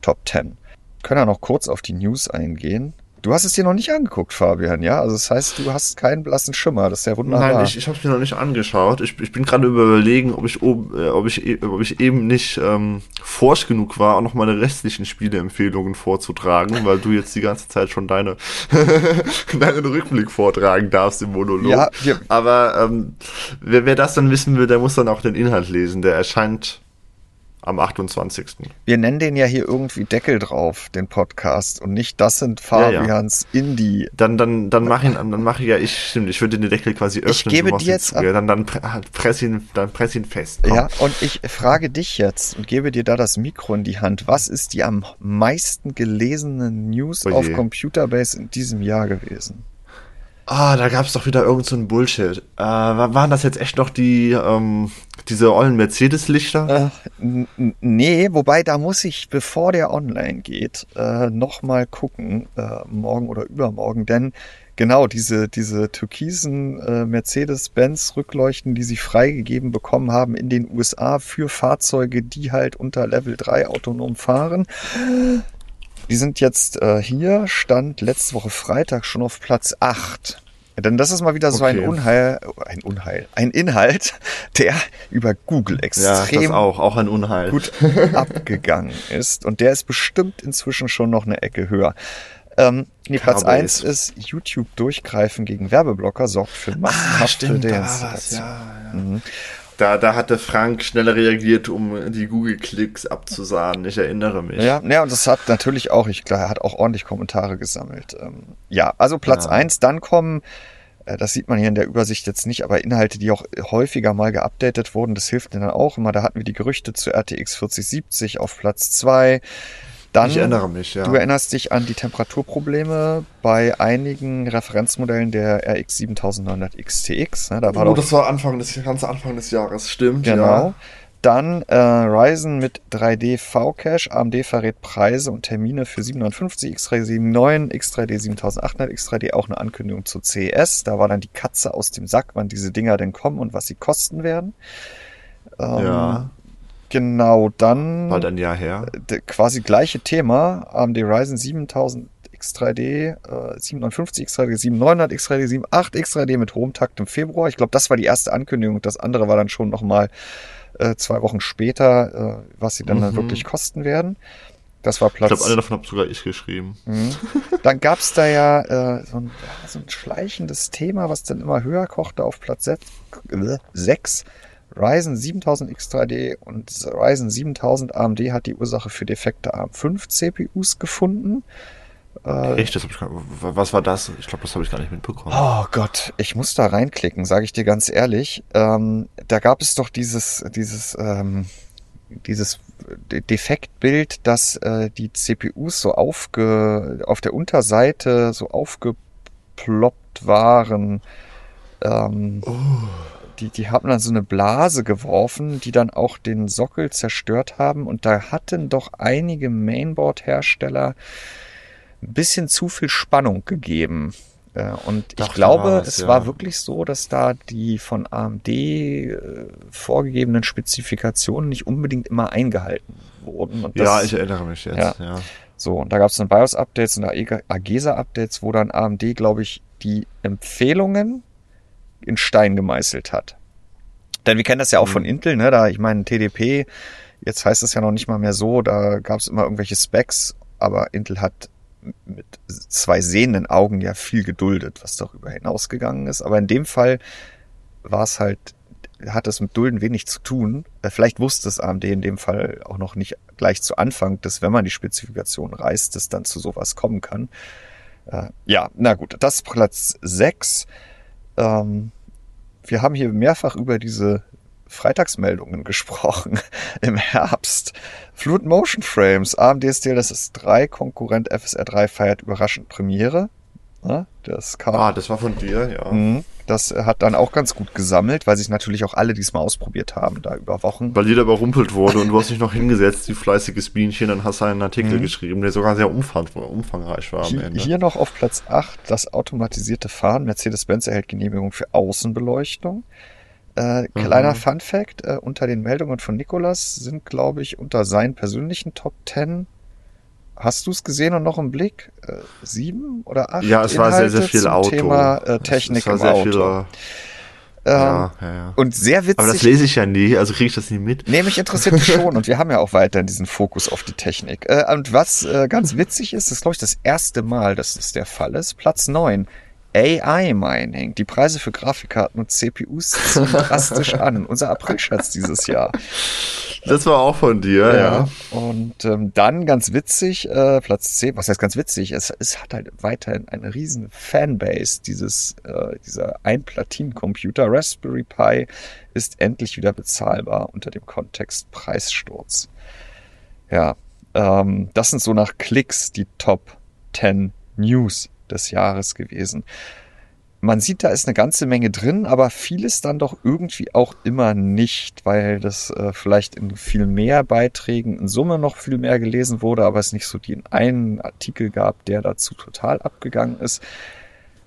Speaker 1: Top 10. Können wir noch kurz auf die News eingehen. Du hast es dir noch nicht angeguckt, Fabian, ja? Also das heißt, du hast keinen blassen Schimmer. Das ist ja wunderbar.
Speaker 2: Nein, ich, ich habe es mir noch nicht angeschaut. Ich, ich bin gerade überlegen, ob ich, ob, äh, ob, ich, ob ich eben nicht ähm, forsch genug war, auch noch meine restlichen Spieleempfehlungen vorzutragen, weil du jetzt die ganze Zeit schon deine deinen Rückblick vortragen darfst im Monolog. Ja, ja. Aber ähm, wer, wer das dann wissen will, der muss dann auch den Inhalt lesen. Der erscheint am 28.
Speaker 1: Wir nennen den ja hier irgendwie Deckel drauf, den Podcast, und nicht das sind Fabians ja, ja. Indie.
Speaker 2: Dann, dann, dann mach ihn, dann mache ich ja ich, stimmt, ich würde den Deckel quasi öffnen. Ich
Speaker 1: gebe dir jetzt,
Speaker 2: dann, dann press ihn, dann press ihn fest.
Speaker 1: Komm. Ja, und ich frage dich jetzt und gebe dir da das Mikro in die Hand. Was ist die am meisten gelesene News oh auf Computerbase in diesem Jahr gewesen?
Speaker 2: Ah, da gab es doch wieder irgend so ein Bullshit. Äh, waren das jetzt echt noch die, ähm, diese ollen Mercedes-Lichter?
Speaker 1: Nee, wobei da muss ich, bevor der online geht, äh, nochmal gucken, äh, morgen oder übermorgen, denn genau diese, diese türkisen äh, Mercedes-Benz-Rückleuchten, die sie freigegeben bekommen haben in den USA für Fahrzeuge, die halt unter Level 3 autonom fahren, die sind jetzt äh, hier, stand letzte Woche Freitag schon auf Platz 8. Denn das ist mal wieder so okay. ein Unheil, ein Unheil, ein Inhalt, der über Google extrem
Speaker 2: ja, auch, auch ein Unheil.
Speaker 1: gut abgegangen ist. Und der ist bestimmt inzwischen schon noch eine Ecke höher. Ähm, nee, Platz 1 ist YouTube durchgreifen gegen Werbeblocker, sorgt für massenhafte ah,
Speaker 2: Deinstallationen. Ja, ja. mhm. Da, da hatte Frank schneller reagiert, um die Google-Klicks abzusahnen. Ich erinnere mich.
Speaker 1: Ja, ja, und das hat natürlich auch, ich glaube, er hat auch ordentlich Kommentare gesammelt. Ähm, ja, also Platz ja. eins, dann kommen, das sieht man hier in der Übersicht jetzt nicht, aber Inhalte, die auch häufiger mal geupdatet wurden, das hilft dann auch immer. Da hatten wir die Gerüchte zu RTX 4070 auf Platz zwei. Dann,
Speaker 2: ich erinnere mich, ja.
Speaker 1: Du erinnerst dich an die Temperaturprobleme bei einigen Referenzmodellen der RX 7900 XTX.
Speaker 2: Ne? Da war oh, das war Anfang des, ganz Anfang des Jahres, stimmt.
Speaker 1: Genau. Ja. Dann äh, Ryzen mit 3D V-Cache. AMD verrät Preise und Termine für 750, X379, X3D 7800, X3D auch eine Ankündigung zu CES. Da war dann die Katze aus dem Sack, wann diese Dinger denn kommen und was sie kosten werden.
Speaker 2: Ähm, ja.
Speaker 1: Genau, dann.
Speaker 2: Bald ein Jahr her.
Speaker 1: Quasi gleiche Thema. AMD Ryzen 7000 X3D, äh, 759 X3D, 7900 X3D, 78 X3D mit hohem Takt im Februar. Ich glaube, das war die erste Ankündigung. Das andere war dann schon nochmal äh, zwei Wochen später, äh, was sie dann, mhm. dann wirklich kosten werden. Das war Platz.
Speaker 2: Ich glaube, eine davon habe sogar ich geschrieben.
Speaker 1: Mhm. Dann gab's da ja, äh, so, ein, ja so ein schleichendes Thema, was dann immer höher kochte auf Platz 6. Ryzen 7000 X3D und Ryzen 7000 AMD hat die Ursache für defekte ARM5 CPUs gefunden.
Speaker 2: Äh, Echt? Das hab ich gar, was war das? Ich glaube, das habe ich gar nicht mitbekommen.
Speaker 1: Oh Gott, ich muss da reinklicken, sage ich dir ganz ehrlich. Ähm, da gab es doch dieses, dieses, ähm, dieses Defektbild, dass äh, die CPUs so aufge, auf der Unterseite so aufgeploppt waren. Ähm, oh die, die haben dann so eine Blase geworfen, die dann auch den Sockel zerstört haben. Und da hatten doch einige Mainboard-Hersteller ein bisschen zu viel Spannung gegeben. Äh, und ich glaube, es ja. war wirklich so, dass da die von AMD äh, vorgegebenen Spezifikationen nicht unbedingt immer eingehalten wurden.
Speaker 2: Das, ja, ich erinnere mich jetzt. Ja. ja.
Speaker 1: So, und da gab es dann BIOS-Updates und AGESA-Updates, wo dann AMD, glaube ich, die Empfehlungen in Stein gemeißelt hat. Denn wir kennen das ja auch mhm. von Intel, ne? Da, ich meine, TDP, jetzt heißt es ja noch nicht mal mehr so, da gab es immer irgendwelche Specs, aber Intel hat mit zwei sehenden Augen ja viel geduldet, was darüber hinausgegangen ist. Aber in dem Fall war es halt, hat es mit Dulden wenig zu tun. Äh, vielleicht wusste es AMD in dem Fall auch noch nicht gleich zu Anfang, dass wenn man die Spezifikation reißt, es dann zu sowas kommen kann. Äh, ja, na gut, das ist Platz 6. Ähm, wir haben hier mehrfach über diese Freitagsmeldungen gesprochen im Herbst. Fluid Motion Frames, AMD DLSS 3, Konkurrent FSR 3 feiert überraschend Premiere.
Speaker 2: Ja, das kam. Ah, das war von dir, ja.
Speaker 1: Mhm. Das hat dann auch ganz gut gesammelt, weil sich natürlich auch alle diesmal ausprobiert haben, da über Wochen.
Speaker 2: Weil jeder überrumpelt wurde und du hast dich noch hingesetzt, wie fleißiges Bienchen, dann hast du einen Artikel mhm. geschrieben, der sogar sehr umfang, umfangreich war
Speaker 1: am
Speaker 2: Ende.
Speaker 1: Hier noch auf Platz 8 das automatisierte Fahren. Mercedes-Benz erhält Genehmigung für Außenbeleuchtung. Äh, kleiner mhm. Fun Fact, äh, unter den Meldungen von Nikolas sind, glaube ich, unter seinen persönlichen Top 10 Hast du es gesehen und noch im Blick? Äh, sieben oder acht?
Speaker 2: Ja, es Inhalte war sehr, sehr viel Auto.
Speaker 1: Thema äh, Technik es, es im Auto. Viel, ähm, ja, ja, ja. Und sehr witzig.
Speaker 2: Aber das lese ich ja nie, also kriege ich das nie mit.
Speaker 1: Nee, mich interessiert mich schon und wir haben ja auch weiterhin diesen Fokus auf die Technik. Äh, und was äh, ganz witzig ist, ist glaube ich das erste Mal, dass das der Fall ist. Platz neun AI-Mining. Die Preise für Grafikkarten und CPUs ziehen drastisch an. Unser Aprilschatz dieses Jahr.
Speaker 2: Das war auch von dir, ja. ja.
Speaker 1: Und ähm, dann ganz witzig, äh, Platz 10, was heißt ganz witzig? Es, es hat halt weiterhin eine riesen Fanbase, dieses, äh, dieser Ein-Platin-Computer. Raspberry Pi ist endlich wieder bezahlbar unter dem Kontext Preissturz. Ja, ähm, das sind so nach Klicks die Top 10 News des Jahres gewesen. Man sieht, da ist eine ganze Menge drin, aber vieles dann doch irgendwie auch immer nicht, weil das äh, vielleicht in viel mehr Beiträgen in Summe noch viel mehr gelesen wurde, aber es nicht so den einen Artikel gab, der dazu total abgegangen ist.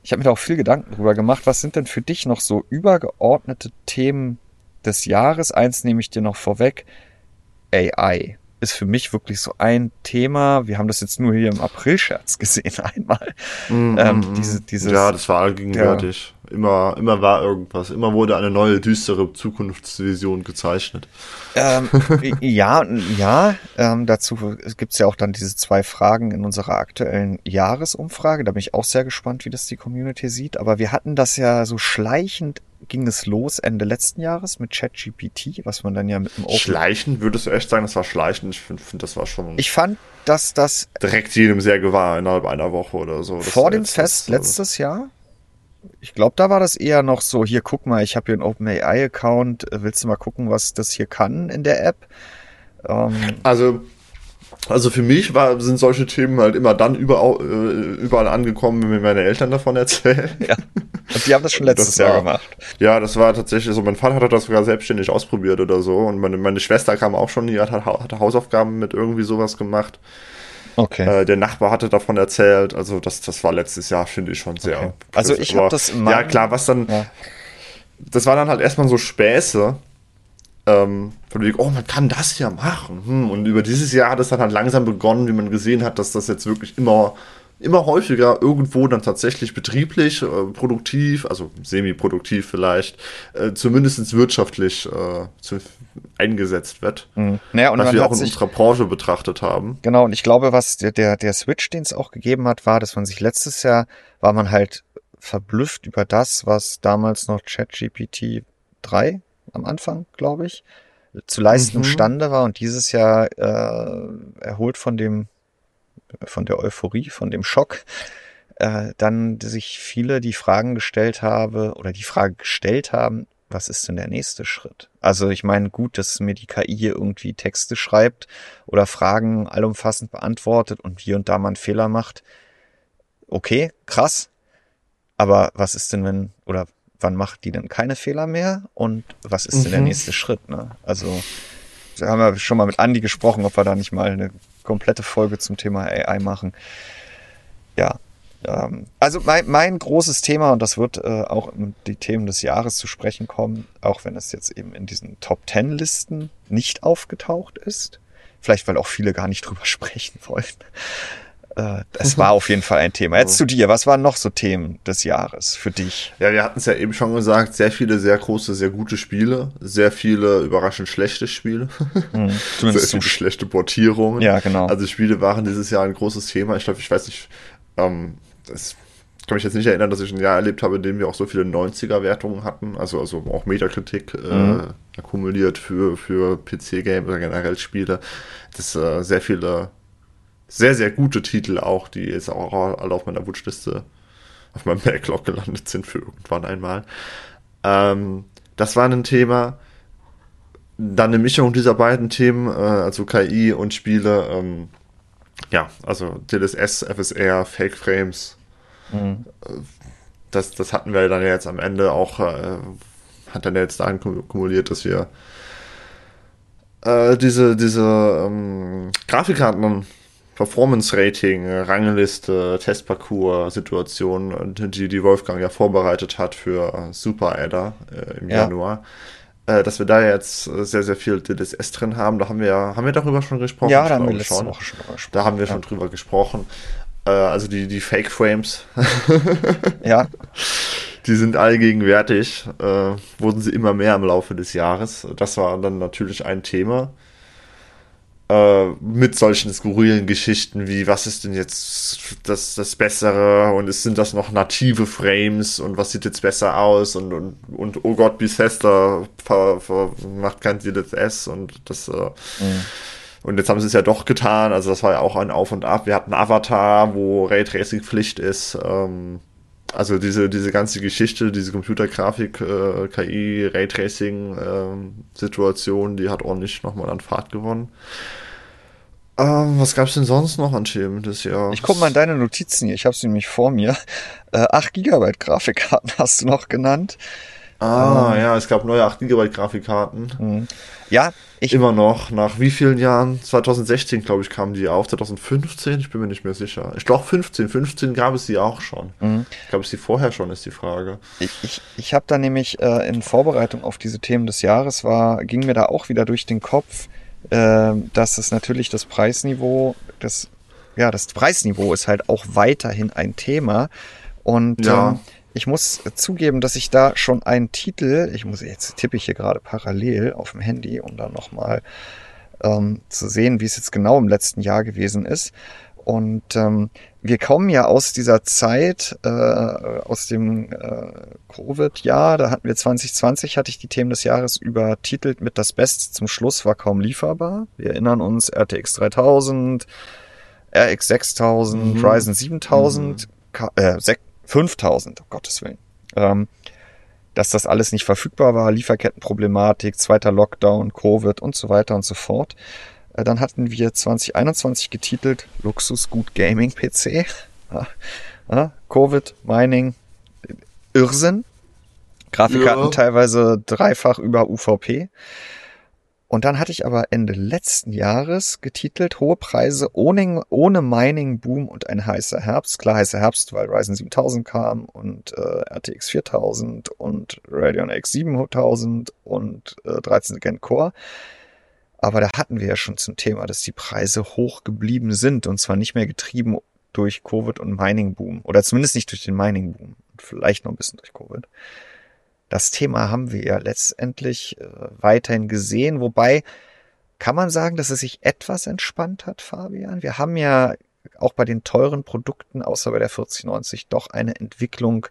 Speaker 1: Ich habe mir da auch viel Gedanken drüber gemacht. Was sind denn für dich noch so übergeordnete Themen des Jahres? Eins nehme ich dir noch vorweg. AI ist für mich wirklich so ein Thema. Wir haben das jetzt nur hier im April-Scherz gesehen einmal.
Speaker 2: Mm, ähm, mm, diese, dieses, ja, das war allgegenwärtig. Ja. Immer, immer war irgendwas. Immer wurde eine neue, düstere Zukunftsvision gezeichnet.
Speaker 1: Ähm, ja, ja. Ähm, dazu gibt es ja auch dann diese zwei Fragen in unserer aktuellen Jahresumfrage. Da bin ich auch sehr gespannt, wie das die Community sieht. Aber wir hatten das ja so schleichend ging es los Ende letzten Jahres mit ChatGPT, was man dann ja mit dem
Speaker 2: Open Schleichen, würdest du echt sagen, das war schleichen? Ich finde, find, das war schon.
Speaker 1: Ich fand, dass das.
Speaker 2: Direkt jedem sehr gewahr innerhalb einer Woche oder so.
Speaker 1: Vor dem Fest letztes Jahr? Ich glaube, da war das eher noch so, hier guck mal, ich habe hier einen OpenAI-Account, willst du mal gucken, was das hier kann in der App?
Speaker 2: Ähm, also also für mich war, sind solche Themen halt immer dann überall, äh, überall angekommen, wenn mir meine Eltern davon erzählen. Ja.
Speaker 1: Und die haben das schon letztes das war, Jahr gemacht.
Speaker 2: Ja, das war tatsächlich so. Mein Vater hat das sogar selbstständig ausprobiert oder so. Und meine, meine Schwester kam auch schon, die hat, hat Hausaufgaben mit irgendwie sowas gemacht. Okay. Äh, der Nachbar hatte davon erzählt. Also das, das war letztes Jahr, finde ich schon sehr. Okay.
Speaker 1: Also ich habe das
Speaker 2: in Ja, klar, was dann. Ja. Das war dann halt erstmal so Späße ähm, von wegen, oh, man kann das ja machen. Hm. Und über dieses Jahr hat es dann halt langsam begonnen, wie man gesehen hat, dass das jetzt wirklich immer, immer häufiger irgendwo dann tatsächlich betrieblich, äh, produktiv, also semi-produktiv vielleicht, äh, zumindest wirtschaftlich äh, zu, eingesetzt wird. Mhm. Naja, und was wir auch in sich, unserer Branche betrachtet haben.
Speaker 1: Genau, und ich glaube, was der, der, der Switch, den es auch gegeben hat, war, dass man sich letztes Jahr, war man halt verblüfft über das, was damals noch ChatGPT 3 am Anfang, glaube ich, zu leisten mhm. imstande war und dieses Jahr äh, erholt von dem, von der Euphorie, von dem Schock, äh, dann sich viele die Fragen gestellt habe oder die Frage gestellt haben, was ist denn der nächste Schritt? Also ich meine, gut, dass mir die KI hier irgendwie Texte schreibt oder Fragen allumfassend beantwortet und hier und da mal einen Fehler macht. Okay, krass. Aber was ist denn, wenn, oder wann macht die denn keine Fehler mehr und was ist mhm. denn der mhm. nächste Schritt? Ne? Also da haben wir schon mal mit Andy gesprochen, ob wir da nicht mal eine komplette Folge zum Thema AI machen. Ja, ähm, also mein, mein großes Thema, und das wird äh, auch in die Themen des Jahres zu sprechen kommen, auch wenn es jetzt eben in diesen Top Ten Listen nicht aufgetaucht ist. Vielleicht, weil auch viele gar nicht drüber sprechen wollen. Äh, es war auf jeden Fall ein Thema. Jetzt zu dir, was waren noch so Themen des Jahres für dich?
Speaker 2: Ja, wir hatten es ja eben schon gesagt, sehr viele sehr große, sehr gute Spiele, sehr viele überraschend schlechte Spiele, mhm, sehr viele schlechte Portierungen.
Speaker 1: Ja, genau.
Speaker 2: Also Spiele waren dieses Jahr ein großes Thema. Ich glaube, ich weiß nicht, ähm, das kann mich jetzt nicht erinnern, dass ich ein Jahr erlebt habe, in dem wir auch so viele 90er-Wertungen hatten, also, also auch Metakritik äh, mhm. äh, akkumuliert für, für PC-Games oder generell Spiele. Das äh, sehr viele sehr, sehr gute Titel auch, die jetzt auch alle auf meiner Wunschliste, auf meinem Backlog gelandet sind für irgendwann einmal. Ähm, das war ein Thema. Dann eine Mischung dieser beiden Themen, äh, also KI und Spiele. Ähm, ja, also DLSS, FSR, Fake Frames. Mhm. Das, das hatten wir dann jetzt am Ende auch, äh, hat dann jetzt dahin kumuliert, dass wir äh, diese, diese ähm, Grafikkarten Performance-Rating, Rangliste, Testparcours-Situation, die die Wolfgang ja vorbereitet hat für Super Adder äh, im ja. Januar. äh, dass wir da jetzt sehr, sehr viel DLSS drin haben. Da haben wir haben wir darüber schon gesprochen.
Speaker 1: Ja, da haben wir letzte schon. Woche
Speaker 2: schon gesprochen. Da haben wir ja. schon drüber gesprochen. Äh, also die, die Fake Frames.
Speaker 1: ja.
Speaker 2: Die sind allgegenwärtig. Äh, wurden sie immer mehr im Laufe des Jahres. Das war dann natürlich ein Thema äh, mit solchen skurrilen Geschichten wie, was ist denn jetzt das, das Bessere und es sind das noch native Frames und was sieht jetzt besser aus und, und, und oh Gott, Bethesda ver, ver, macht kein DLSS und das, äh, mhm. Und jetzt haben sie es ja doch getan, also das war ja auch ein Auf und Ab. Wir hatten Avatar, wo Raytracing Pflicht ist. Ähm, also diese, diese ganze Geschichte, diese Computergrafik, äh, KI, Raytracing äh, Situation, die hat ordentlich nochmal an Fahrt gewonnen. Ähm, was gab's denn sonst noch an Themen des Jahres?
Speaker 1: Ich guck mal in deine Notizen hier, ich habe sie nämlich vor mir. Äh, 8 GB Grafikkarten hast du noch genannt.
Speaker 2: Ah, ähm, ja, es gab neue 8 GB Grafikkarten.
Speaker 1: Mhm. Ja,
Speaker 2: ich. Immer noch. Nach wie vielen Jahren? 2016, glaube ich, kamen die auf. 2015? Ich bin mir nicht mehr sicher. Ich glaube 15. 15 gab es die auch schon. Mhm. Gab es die vorher schon, ist die Frage.
Speaker 1: Ich, ich, ich habe da nämlich äh, in Vorbereitung auf diese Themen des Jahres war, ging mir da auch wieder durch den Kopf, äh, dass es natürlich das Preisniveau, das, ja, das Preisniveau ist halt auch weiterhin ein Thema. Und ja. ähm, ich muss zugeben, dass ich da schon einen Titel, ich muss jetzt tippe ich hier gerade parallel auf dem Handy, um dann nochmal ähm, zu sehen, wie es jetzt genau im letzten Jahr gewesen ist. Und ähm, wir kommen ja aus dieser Zeit, äh, aus dem äh, Covid-Jahr, da hatten wir 2020, hatte ich die Themen des Jahres übertitelt mit das Beste zum Schluss war kaum lieferbar. Wir erinnern uns RTX 3000, RX 6000, mhm. Ryzen 7000, mhm. äh, 5000, um Gottes Willen. Ähm, dass das alles nicht verfügbar war, Lieferkettenproblematik, zweiter Lockdown, Covid und so weiter und so fort. Äh, dann hatten wir 2021 getitelt Luxusgut Gaming PC. Ja, ja, Covid, Mining, Irrsinn. Grafikkarten ja. teilweise dreifach über UVP. Und dann hatte ich aber Ende letzten Jahres getitelt Hohe Preise ohne, ohne Mining Boom und ein heißer Herbst. Klar heißer Herbst, weil Ryzen 7000 kam und äh, RTX 4000 und Radeon X 7000 und äh, 13 Gen Core. Aber da hatten wir ja schon zum Thema, dass die Preise hoch geblieben sind und zwar nicht mehr getrieben durch Covid und Mining Boom oder zumindest nicht durch den Mining Boom. Vielleicht noch ein bisschen durch Covid das Thema haben wir ja letztendlich äh, weiterhin gesehen, wobei kann man sagen, dass es sich etwas entspannt hat, Fabian? Wir haben ja auch bei den teuren Produkten, außer bei der 4090, doch eine Entwicklung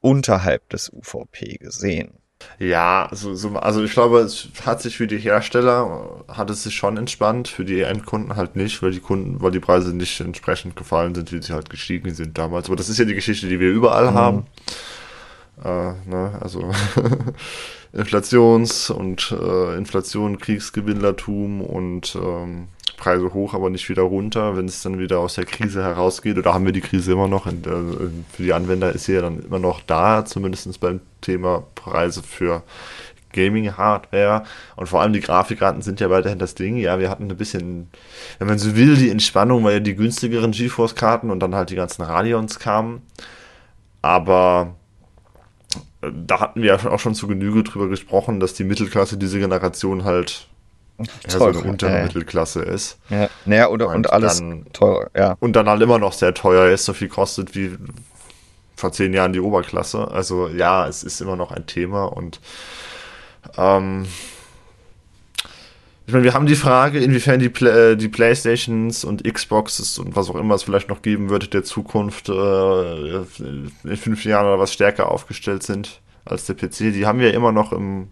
Speaker 1: unterhalb des UVP gesehen.
Speaker 2: Ja, also, so, also ich glaube, es hat sich für die Hersteller, hat es sich schon entspannt, für die Endkunden halt nicht, weil die Kunden, weil die Preise nicht entsprechend gefallen sind, wie sie halt gestiegen sind damals. Aber das ist ja die Geschichte, die wir überall mhm. haben. Äh, ne? Also Inflations- und äh, Inflation, Kriegsgewinnlertum und ähm, Preise hoch, aber nicht wieder runter, wenn es dann wieder aus der Krise herausgeht. Oder haben wir die Krise immer noch? Und, äh, für die Anwender ist sie ja dann immer noch da, zumindest beim Thema Preise für Gaming-Hardware und vor allem die Grafikkarten sind ja weiterhin das Ding. Ja, wir hatten ein bisschen, wenn man so will, die Entspannung, weil ja die günstigeren GeForce-Karten und dann halt die ganzen Radions kamen. Aber da hatten wir ja auch schon zu Genüge drüber gesprochen, dass die Mittelklasse diese Generation halt ja, so eine untere Mittelklasse ist.
Speaker 1: Ja, naja, oder, und, und alles
Speaker 2: dann, teuer, ja. Und dann halt immer noch sehr teuer ist, so viel kostet wie vor zehn Jahren die Oberklasse. Also ja, es ist immer noch ein Thema und ähm, ich meine, wir haben die Frage, inwiefern die, Play äh, die Playstations und Xboxes und was auch immer es vielleicht noch geben wird der Zukunft äh, in fünf Jahren oder was stärker aufgestellt sind als der PC. Die haben wir immer noch im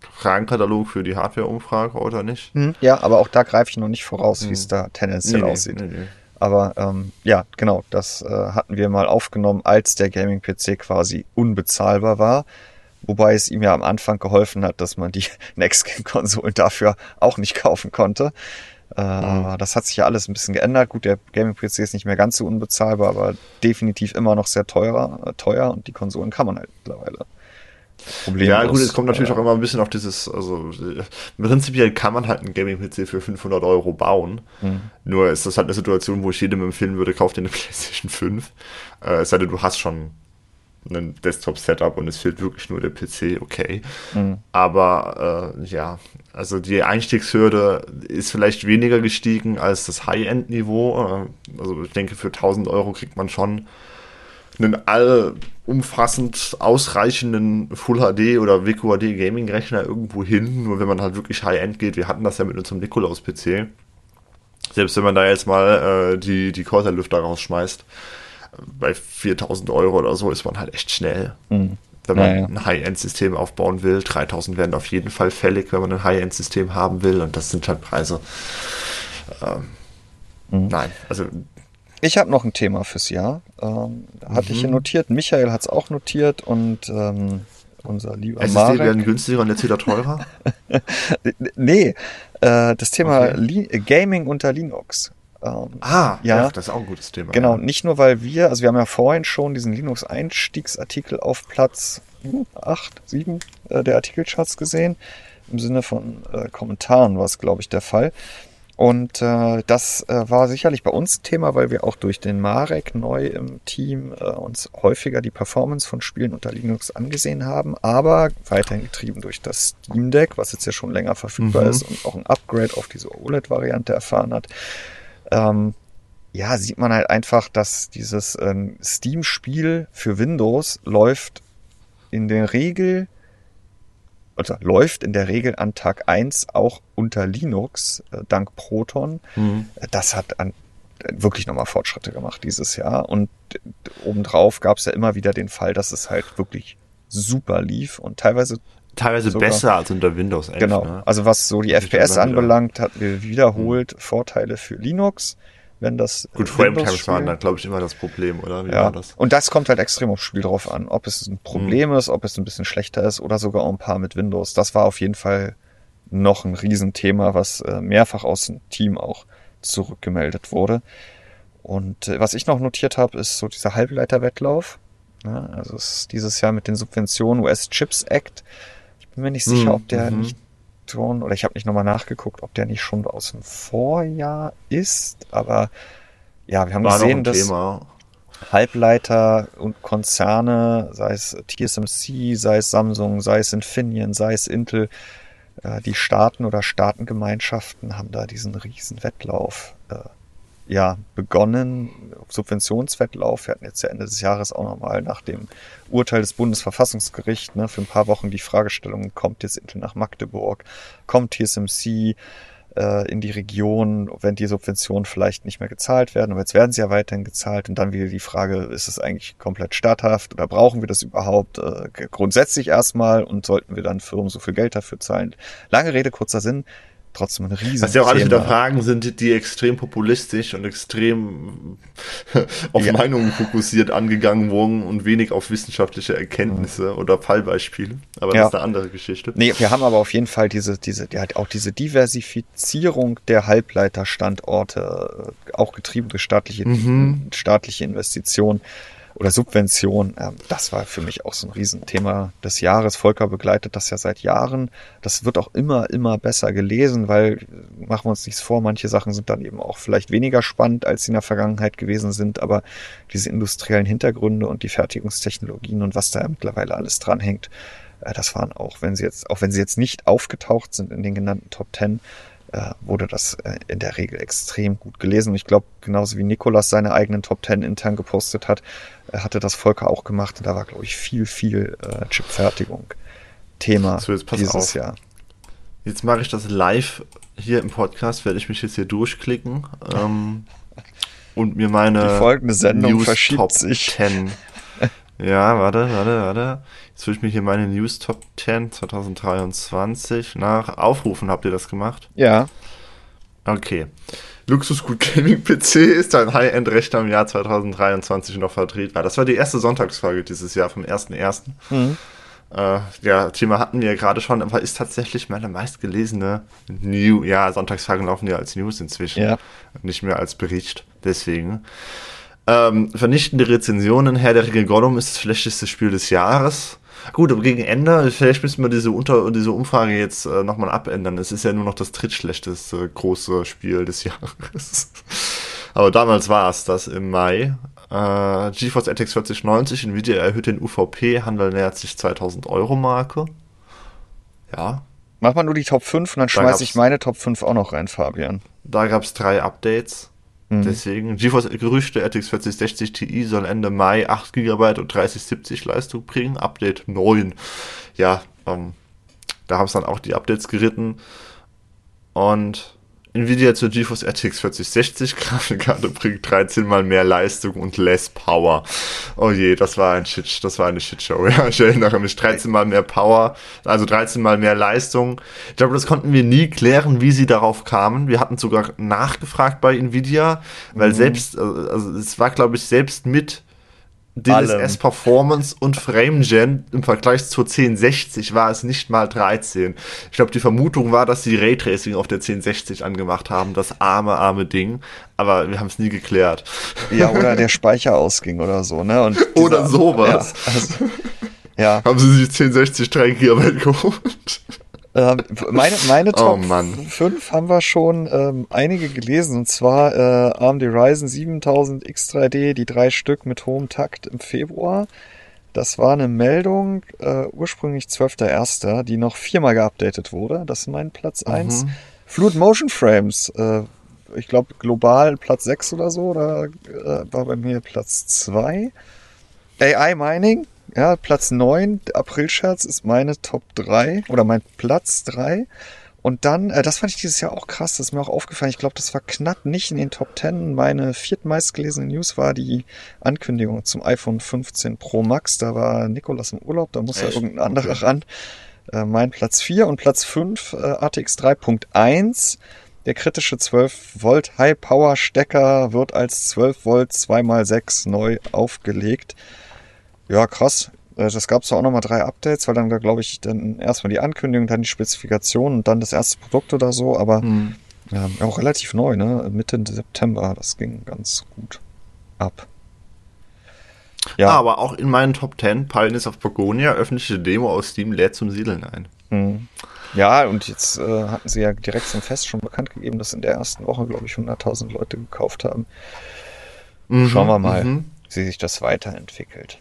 Speaker 2: Fragenkatalog für die Hardware-Umfrage, oder nicht?
Speaker 1: Hm, ja, aber auch da greife ich noch nicht voraus, hm. wie es da tendenziell nee, aussieht. Nee, nee. Aber ähm, ja, genau, das äh, hatten wir mal aufgenommen, als der Gaming-PC quasi unbezahlbar war. Wobei es ihm ja am Anfang geholfen hat, dass man die Next-Gen-Konsolen dafür auch nicht kaufen konnte. Äh, mhm. Das hat sich ja alles ein bisschen geändert. Gut, der Gaming-PC ist nicht mehr ganz so unbezahlbar, aber definitiv immer noch sehr teurer, äh, teuer und die Konsolen kann man halt mittlerweile.
Speaker 2: Problemlos. Ja, gut, es kommt natürlich äh, auch immer ein bisschen auf dieses, also prinzipiell kann man halt einen Gaming-PC für 500 Euro bauen. Mhm. Nur ist das halt eine Situation, wo ich jedem empfehlen würde, kauf dir eine PlayStation 5. Äh, es sei denn, du hast schon ein Desktop-Setup und es fehlt wirklich nur der PC, okay. Mhm. Aber äh, ja, also die Einstiegshürde ist vielleicht weniger gestiegen als das High-End-Niveau. Äh, also ich denke, für 1000 Euro kriegt man schon einen allumfassend ausreichenden Full HD oder WQHD Gaming Rechner irgendwo hin. Nur wenn man halt wirklich High-End geht, wir hatten das ja mit unserem Nikolaus PC. Selbst wenn man da jetzt mal äh, die, die Corsair-Lüfter rausschmeißt, bei 4000 Euro oder so ist man halt echt schnell. Mhm. Wenn man ja, ja. ein High-End-System aufbauen will, 3000 werden auf jeden Fall fällig, wenn man ein High-End-System haben will. Und das sind halt Preise. Ähm, mhm. Nein, also
Speaker 1: ich habe noch ein Thema fürs Jahr. Ähm, hatte mhm. ich hier notiert. Michael hat es auch notiert und ähm, unser lieber SSD Marek.
Speaker 2: werden günstiger und jetzt wieder teurer?
Speaker 1: nee, äh, das Thema okay. Gaming unter Linux.
Speaker 2: Ähm, ah, ja, ja, das ist auch ein gutes Thema.
Speaker 1: Genau, ja. nicht nur weil wir, also wir haben ja vorhin schon diesen Linux-Einstiegsartikel auf Platz 8, 7 äh, der Artikelcharts gesehen. Im Sinne von äh, Kommentaren war es, glaube ich, der Fall. Und äh, das äh, war sicherlich bei uns Thema, weil wir auch durch den Marek neu im Team äh, uns häufiger die Performance von Spielen unter Linux angesehen haben, aber weiterhin getrieben durch das Steam Deck, was jetzt ja schon länger verfügbar mhm. ist und auch ein Upgrade auf diese OLED-Variante erfahren hat. Ähm, ja, sieht man halt einfach, dass dieses ähm, Steam-Spiel für Windows läuft in der Regel also läuft in der Regel an Tag 1 auch unter Linux, äh, dank Proton. Mhm. Das hat an, wirklich nochmal Fortschritte gemacht dieses Jahr. Und obendrauf gab es ja immer wieder den Fall, dass es halt wirklich super lief und teilweise
Speaker 2: teilweise sogar, besser als unter Windows 11.
Speaker 1: Genau. Ne? Also was so die FPS anbelangt, hatten wir wiederholt mhm. Vorteile für Linux wenn das.
Speaker 2: Gut, Frame-Times waren da, glaube ich, immer das Problem, oder?
Speaker 1: Wie ja. das? Und das kommt halt extrem aufs Spiel drauf an. Ob es ein Problem mhm. ist, ob es ein bisschen schlechter ist oder sogar ein paar mit Windows. Das war auf jeden Fall noch ein Riesenthema, was äh, mehrfach aus dem Team auch zurückgemeldet wurde. Und äh, was ich noch notiert habe, ist so dieser Halbleiterwettlauf. Ja, also es ist dieses Jahr mit den Subventionen US Chips Act. Bin mir nicht sicher, mhm. ob der mhm. nicht schon, oder ich habe nicht nochmal nachgeguckt, ob der nicht schon aus dem Vorjahr ist, aber ja, wir haben War gesehen, dass Thema. Halbleiter und Konzerne, sei es TSMC, sei es Samsung, sei es Infineon, sei es Intel, äh, die Staaten oder Staatengemeinschaften haben da diesen riesen Wettlauf äh, ja, begonnen, Subventionswettlauf. Wir hatten jetzt ja Ende des Jahres auch nochmal nach dem Urteil des Bundesverfassungsgerichts ne, für ein paar Wochen die Fragestellung, kommt jetzt Intel nach Magdeburg, kommt TSMC äh, in die Region, wenn die Subventionen vielleicht nicht mehr gezahlt werden, aber jetzt werden sie ja weiterhin gezahlt. Und dann wieder die Frage, ist es eigentlich komplett statthaft oder brauchen wir das überhaupt äh, grundsätzlich erstmal? Und sollten wir dann Firmen so viel Geld dafür zahlen? Lange Rede, kurzer Sinn trotzdem ein riesen
Speaker 2: Was ja auch alles wieder Fragen sind, die extrem populistisch und extrem auf ja. Meinungen fokussiert angegangen wurden und wenig auf wissenschaftliche Erkenntnisse mhm. oder Fallbeispiele. Aber ja. das ist eine andere Geschichte.
Speaker 1: Nee, wir haben aber auf jeden Fall diese, diese, ja, auch diese Diversifizierung der Halbleiterstandorte, äh, auch getrieben durch staatliche, mhm. staatliche Investitionen oder Subvention, ähm, das war für mich auch so ein Riesenthema des Jahres. Volker begleitet das ja seit Jahren. Das wird auch immer, immer besser gelesen, weil, machen wir uns nichts vor, manche Sachen sind dann eben auch vielleicht weniger spannend, als sie in der Vergangenheit gewesen sind, aber diese industriellen Hintergründe und die Fertigungstechnologien und was da mittlerweile alles dranhängt, äh, das waren auch, wenn sie jetzt, auch wenn sie jetzt nicht aufgetaucht sind in den genannten Top Ten, äh, wurde das äh, in der Regel extrem gut gelesen. Und ich glaube, genauso wie Nikolas seine eigenen Top Ten intern gepostet hat, äh, hatte das Volker auch gemacht. Und da war, glaube ich, viel, viel äh, Chipfertigung Thema so, dieses auf. Jahr.
Speaker 2: Jetzt mache ich das live hier im Podcast, werde ich mich jetzt hier durchklicken ähm, und mir meine
Speaker 1: Die folgende Sendung News verschiebt Top sich.
Speaker 2: 10 ja, warte, warte, warte. Jetzt will ich mir hier meine News Top 10 2023 nach aufrufen. Habt ihr das gemacht?
Speaker 1: Ja.
Speaker 2: Okay. Luxusgut Gaming PC ist ein High-End-Rechner im Jahr 2023 noch vertretbar. Das war die erste Sonntagsfolge dieses Jahr vom 1.1. Mhm. Äh, ja, Thema hatten wir ja gerade schon, aber ist tatsächlich meine meistgelesene New. Ja, Sonntagsfragen laufen ja als News inzwischen. Ja. Nicht mehr als Bericht. Deswegen. Ähm, vernichtende Rezensionen. Herr der Ringe Gollum ist das schlechteste Spiel des Jahres. Gut, aber gegen Ende, vielleicht müssen wir diese, Unter diese Umfrage jetzt äh, nochmal abändern. Es ist ja nur noch das drittschlechteste große Spiel des Jahres. aber damals war es das im Mai. Äh, GeForce RTX 4090, Nvidia erhöht den UVP, Handel nähert sich 2000 Euro Marke. Ja.
Speaker 1: Mach mal nur die Top 5 und dann schmeiße ich meine Top 5 auch noch rein, Fabian.
Speaker 2: Da gab es drei Updates. Mhm. Deswegen, GeForce Gerüchte, RTX 4060 Ti soll Ende Mai 8 GB und 3070 Leistung bringen. Update 9. Ja, ähm, da haben es dann auch die Updates geritten. Und Nvidia zur GeForce RTX 4060 Grafikkarte bringt 13 mal mehr Leistung und less Power. Oh je, das war ein Shit, das war eine Shitshow. Ja, ich erinnere mich. 13 mal mehr Power, also 13 mal mehr Leistung. Ich glaube, das konnten wir nie klären, wie sie darauf kamen. Wir hatten sogar nachgefragt bei Nvidia, weil mhm. selbst, also es war, glaube ich, selbst mit DLSS Performance und FrameGen im Vergleich zur 1060 war es nicht mal 13. Ich glaube, die Vermutung war, dass sie Raytracing auf der 1060 angemacht haben, das arme, arme Ding. Aber wir haben es nie geklärt.
Speaker 1: Ja, oder der Speicher ausging oder so, ne? Und
Speaker 2: dieser, oder sowas. Ja, also, ja. Haben sie sich 1060 3 GB geholt?
Speaker 1: Ähm, meine, meine oh, Top oh 5 haben wir schon ähm, einige gelesen. Und zwar äh, AMD Ryzen 7000 X3D, die drei Stück mit hohem Takt im Februar. Das war eine Meldung, äh, ursprünglich 12.01., die noch viermal geupdatet wurde. Das ist mein Platz 1. Mhm. Fluid Motion Frames, äh, ich glaube global Platz 6 oder so, oder äh, war bei mir Platz 2. AI Mining, ja, Platz 9, April-Scherz ist meine Top 3 oder mein Platz 3. Und dann, äh, das fand ich dieses Jahr auch krass, das ist mir auch aufgefallen. Ich glaube, das war knapp nicht in den Top 10. Meine viertmeistgelesene News war die Ankündigung zum iPhone 15 Pro Max. Da war Nikolas im Urlaub, da muss ja irgendein anderer okay. ran. Äh, mein Platz 4 und Platz 5, äh, ATX 3.1. Der kritische 12 Volt High Power Stecker wird als 12 Volt 2x6 neu aufgelegt. Ja, krass. Äh, das gab es auch nochmal drei Updates, weil dann da glaube ich dann erstmal die Ankündigung, dann die Spezifikation und dann das erste Produkt oder so, aber hm. ja, auch relativ neu, ne? Mitte September, das ging ganz gut ab.
Speaker 2: Ja. Ah, aber auch in meinen Top 10, Pioneers of Pagonia, öffentliche Demo aus Steam lädt zum Siedeln ein. Hm.
Speaker 1: Ja, und jetzt äh, hatten sie ja direkt zum Fest schon bekannt gegeben, dass in der ersten Woche, glaube ich, 100.000 Leute gekauft haben. Mhm, Schauen wir mal, mhm. wie sich das weiterentwickelt.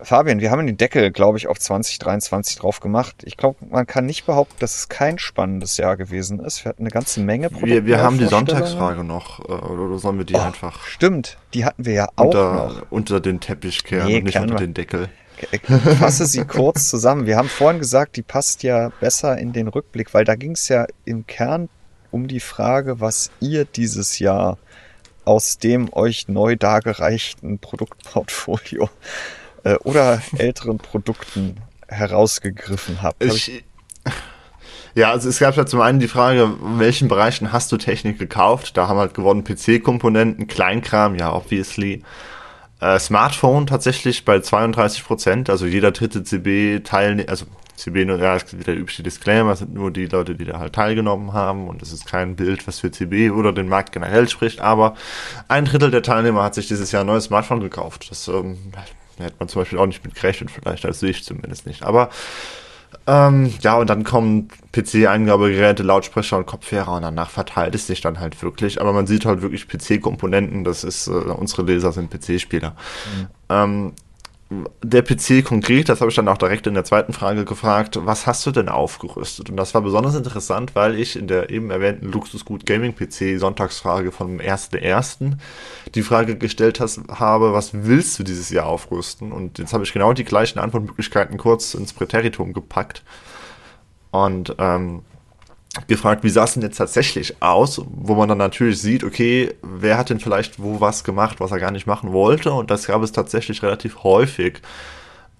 Speaker 1: Fabian, wir haben den Deckel, glaube ich, auf 2023 drauf gemacht. Ich glaube, man kann nicht behaupten, dass es kein spannendes Jahr gewesen ist. Wir hatten eine ganze Menge
Speaker 2: Produkte. Wir, wir haben die Sonntagsfrage noch, äh, oder sollen wir die oh, einfach?
Speaker 1: Stimmt, die hatten wir ja auch
Speaker 2: unter,
Speaker 1: noch.
Speaker 2: Unter den Teppich kehren nee, und nicht unter den Deckel.
Speaker 1: Ich fasse sie kurz zusammen. Wir haben vorhin gesagt, die passt ja besser in den Rückblick, weil da ging es ja im Kern um die Frage, was ihr dieses Jahr aus dem euch neu dargereichten Produktportfolio äh, oder älteren Produkten herausgegriffen habt. Hab ich,
Speaker 2: ja, also es gab ja zum einen die Frage, in welchen Bereichen hast du Technik gekauft? Da haben halt gewonnen PC-Komponenten, Kleinkram, ja, obviously. Äh, Smartphone tatsächlich bei 32 Prozent, also jeder dritte CB teilnehmer, also CB, ja, ist wieder der übliche Disclaimer, sind nur die Leute, die da halt teilgenommen haben und es ist kein Bild, was für CB oder den Markt generell spricht, aber ein Drittel der Teilnehmer hat sich dieses Jahr ein neues Smartphone gekauft. Das ähm, hätte man zum Beispiel auch nicht mit gerechnet, vielleicht, also sehe ich zumindest nicht. Aber ähm, ja, und dann kommen PC-Eingabegeräte, Lautsprecher und Kopfhörer und danach verteilt es sich dann halt wirklich. Aber man sieht halt wirklich PC-Komponenten, das ist, äh, unsere Leser sind PC-Spieler. Mhm. Ähm, der PC konkret, das habe ich dann auch direkt in der zweiten Frage gefragt, was hast du denn aufgerüstet? Und das war besonders interessant, weil ich in der eben erwähnten Luxusgut Gaming PC Sonntagsfrage vom 1.1. die Frage gestellt hast, habe, was willst du dieses Jahr aufrüsten? Und jetzt habe ich genau die gleichen Antwortmöglichkeiten kurz ins Präteritum gepackt. Und ähm, gefragt, wie sah es denn jetzt tatsächlich aus, wo man dann natürlich sieht, okay, wer hat denn vielleicht wo was gemacht, was er gar nicht machen wollte und das gab es tatsächlich relativ häufig.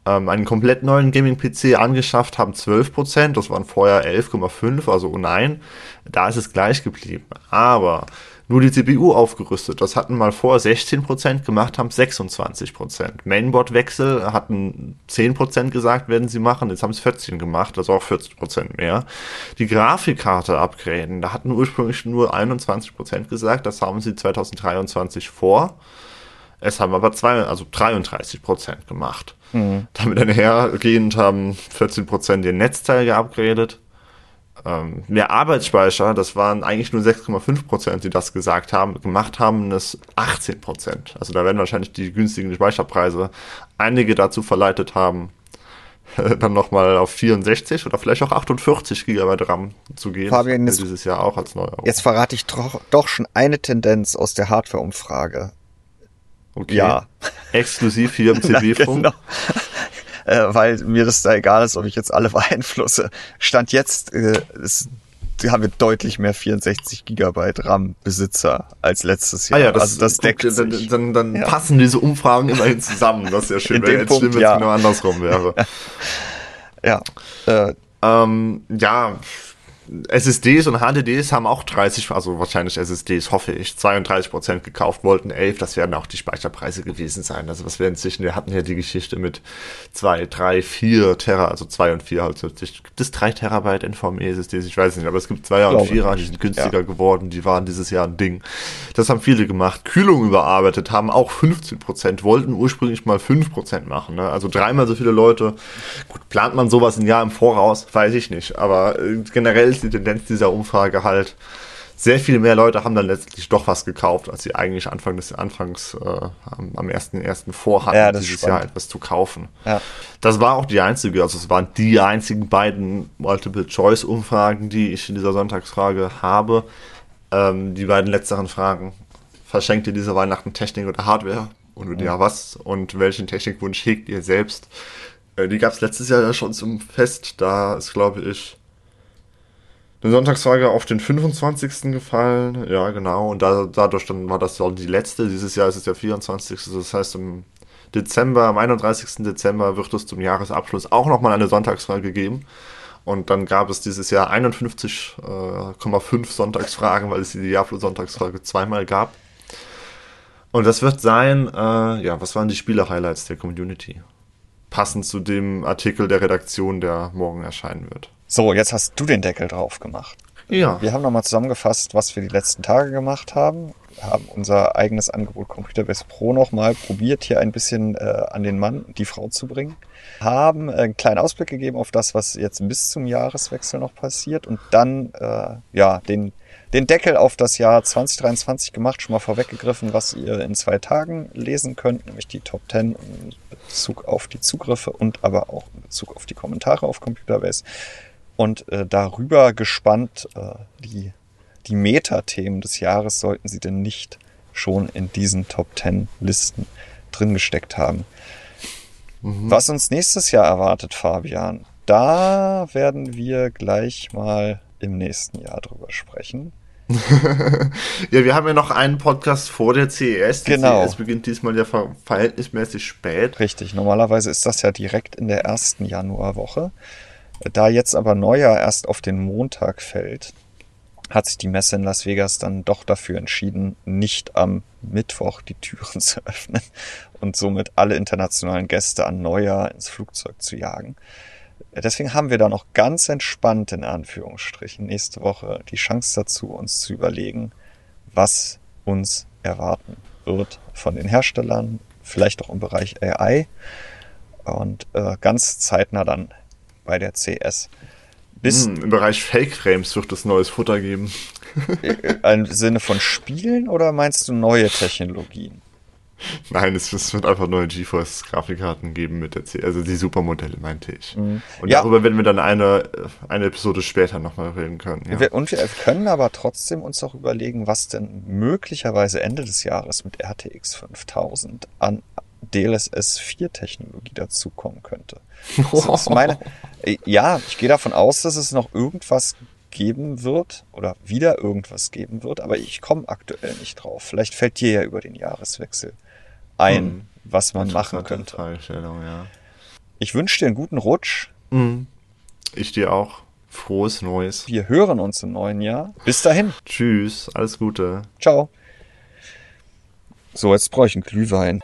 Speaker 2: Ähm, einen komplett neuen Gaming-PC angeschafft haben 12%, das waren vorher 11,5, also oh nein, da ist es gleich geblieben. Aber nur die CPU aufgerüstet. Das hatten mal vor 16% gemacht, haben 26%. Mainboard-Wechsel hatten 10% gesagt, werden sie machen, jetzt haben es 14 gemacht, also auch 40% mehr. Die Grafikkarte upgraden, da hatten ursprünglich nur 21% gesagt, das haben sie 2023 vor. Es haben aber zwei, also 33 gemacht. Mhm. Damit einhergehend haben 14% den Netzteil geupgradet ähm, mehr Arbeitsspeicher, das waren eigentlich nur 6,5 Prozent, die das gesagt haben. Gemacht haben es 18 Prozent. Also da werden wahrscheinlich die günstigen Speicherpreise einige dazu verleitet haben, dann nochmal auf 64 oder vielleicht auch 48 Gigabyte RAM zu gehen.
Speaker 1: Fabian, jetzt, dieses Jahr auch als neu. Jetzt verrate ich doch, doch schon eine Tendenz aus der Hardware-Umfrage.
Speaker 2: Okay. Ja. Exklusiv hier im CB-Funk. genau.
Speaker 1: Äh, weil mir das da egal ist, ob ich jetzt alle beeinflusse. Stand jetzt äh, ist haben wir deutlich mehr 64 Gigabyte RAM-Besitzer als letztes Jahr.
Speaker 2: Ah ja, das, also das deckt guckt, sich. Dann, dann, dann ja. passen diese Umfragen immerhin zusammen. Das ist ja schön, wenn jetzt schlimm, wenn es genau andersrum wäre.
Speaker 1: ja. Äh,
Speaker 2: ähm, ja, SSDs und HDDs haben auch 30, also wahrscheinlich SSDs, hoffe ich, 32 Prozent gekauft, wollten 11, das werden auch die Speicherpreise gewesen sein. Also was werden sich, wir hatten ja die Geschichte mit 2, 3, 4 Terra, also 2 und 4, also gibt es 3 Terabyte NVMe SSDs, ich weiß nicht, aber es gibt 2 und 4, die sind günstiger ja. geworden, die waren dieses Jahr ein Ding. Das haben viele gemacht. Kühlung überarbeitet haben auch 15 Prozent, wollten ursprünglich mal 5 Prozent machen, ne? also dreimal so viele Leute. Gut, plant man sowas ein Jahr im Voraus, weiß ich nicht, aber äh, generell ist die Tendenz dieser Umfrage halt, sehr viele mehr Leute haben dann letztlich doch was gekauft, als sie eigentlich Anfang des Anfangs äh, am ersten ersten vorhatten, ja, dieses Jahr etwas zu kaufen. Ja. Das war auch die einzige, also es waren die einzigen beiden Multiple-Choice-Umfragen, die ich in dieser Sonntagsfrage habe. Ähm, die beiden letzteren Fragen: Verschenkt ihr diese Weihnachten Technik oder Hardware? Und wenn ja, was? Und welchen Technikwunsch hegt ihr selbst? Äh, die gab es letztes Jahr ja schon zum Fest. Da ist, glaube ich, eine Sonntagsfrage auf den 25. gefallen. Ja, genau. Und da, dadurch dann war das die letzte. Dieses Jahr ist es der 24. Das heißt, im Dezember, am 31. Dezember wird es zum Jahresabschluss auch nochmal eine Sonntagsfrage geben. Und dann gab es dieses Jahr 51,5 äh, Sonntagsfragen, weil es die Diablo-Sonntagsfrage zweimal gab. Und das wird sein, äh, ja, was waren die Spiele-Highlights der Community? Passend zu dem Artikel der Redaktion, der morgen erscheinen wird.
Speaker 1: So, jetzt hast du den Deckel drauf gemacht. Ja. Wir haben nochmal zusammengefasst, was wir die letzten Tage gemacht haben. Wir haben unser eigenes Angebot Computerbase Pro nochmal probiert, hier ein bisschen äh, an den Mann, die Frau zu bringen. Haben einen kleinen Ausblick gegeben auf das, was jetzt bis zum Jahreswechsel noch passiert und dann äh, ja den, den Deckel auf das Jahr 2023 gemacht, schon mal vorweggegriffen, was ihr in zwei Tagen lesen könnt, nämlich die Top 10 in Bezug auf die Zugriffe und aber auch in Bezug auf die Kommentare auf Computerbase und äh, darüber gespannt, äh, die, die Metathemen des Jahres sollten sie denn nicht schon in diesen Top 10 Listen drin gesteckt haben. Mhm. Was uns nächstes Jahr erwartet, Fabian, da werden wir gleich mal im nächsten Jahr drüber sprechen.
Speaker 2: ja, wir haben ja noch einen Podcast vor der CES. Die genau. CES beginnt diesmal ja verhältnismäßig spät.
Speaker 1: Richtig, normalerweise ist das ja direkt in der ersten Januarwoche. Da jetzt aber Neujahr erst auf den Montag fällt, hat sich die Messe in Las Vegas dann doch dafür entschieden, nicht am Mittwoch die Türen zu öffnen und somit alle internationalen Gäste an Neujahr ins Flugzeug zu jagen. Deswegen haben wir da noch ganz entspannt in Anführungsstrichen nächste Woche die Chance dazu, uns zu überlegen, was uns erwarten wird von den Herstellern, vielleicht auch im Bereich AI und äh, ganz zeitnah dann bei der CS.
Speaker 2: Bis hm, Im Bereich Fake Frames wird es neues Futter geben.
Speaker 1: Im Sinne von Spielen oder meinst du neue Technologien?
Speaker 2: Nein, es, es, wird einfach neue GeForce-Grafikkarten geben mit der C, also die Supermodelle, meinte ich. Mhm. Und ja. darüber werden wir dann eine, eine Episode später nochmal reden können.
Speaker 1: Ja. Wir, und wir können aber trotzdem uns auch überlegen, was denn möglicherweise Ende des Jahres mit RTX 5000 an DLSS 4 Technologie dazukommen könnte. Das meine, ja, ich gehe davon aus, dass es noch irgendwas geben wird oder wieder irgendwas geben wird, aber ich komme aktuell nicht drauf. Vielleicht fällt dir ja über den Jahreswechsel ein, hm. was man machen könnte. Ja. Ich wünsche dir einen guten Rutsch.
Speaker 2: Hm. Ich dir auch. Frohes Neues.
Speaker 1: Wir hören uns im neuen Jahr. Bis dahin.
Speaker 2: Tschüss. Alles Gute.
Speaker 1: Ciao. So, jetzt brauche ich einen Glühwein.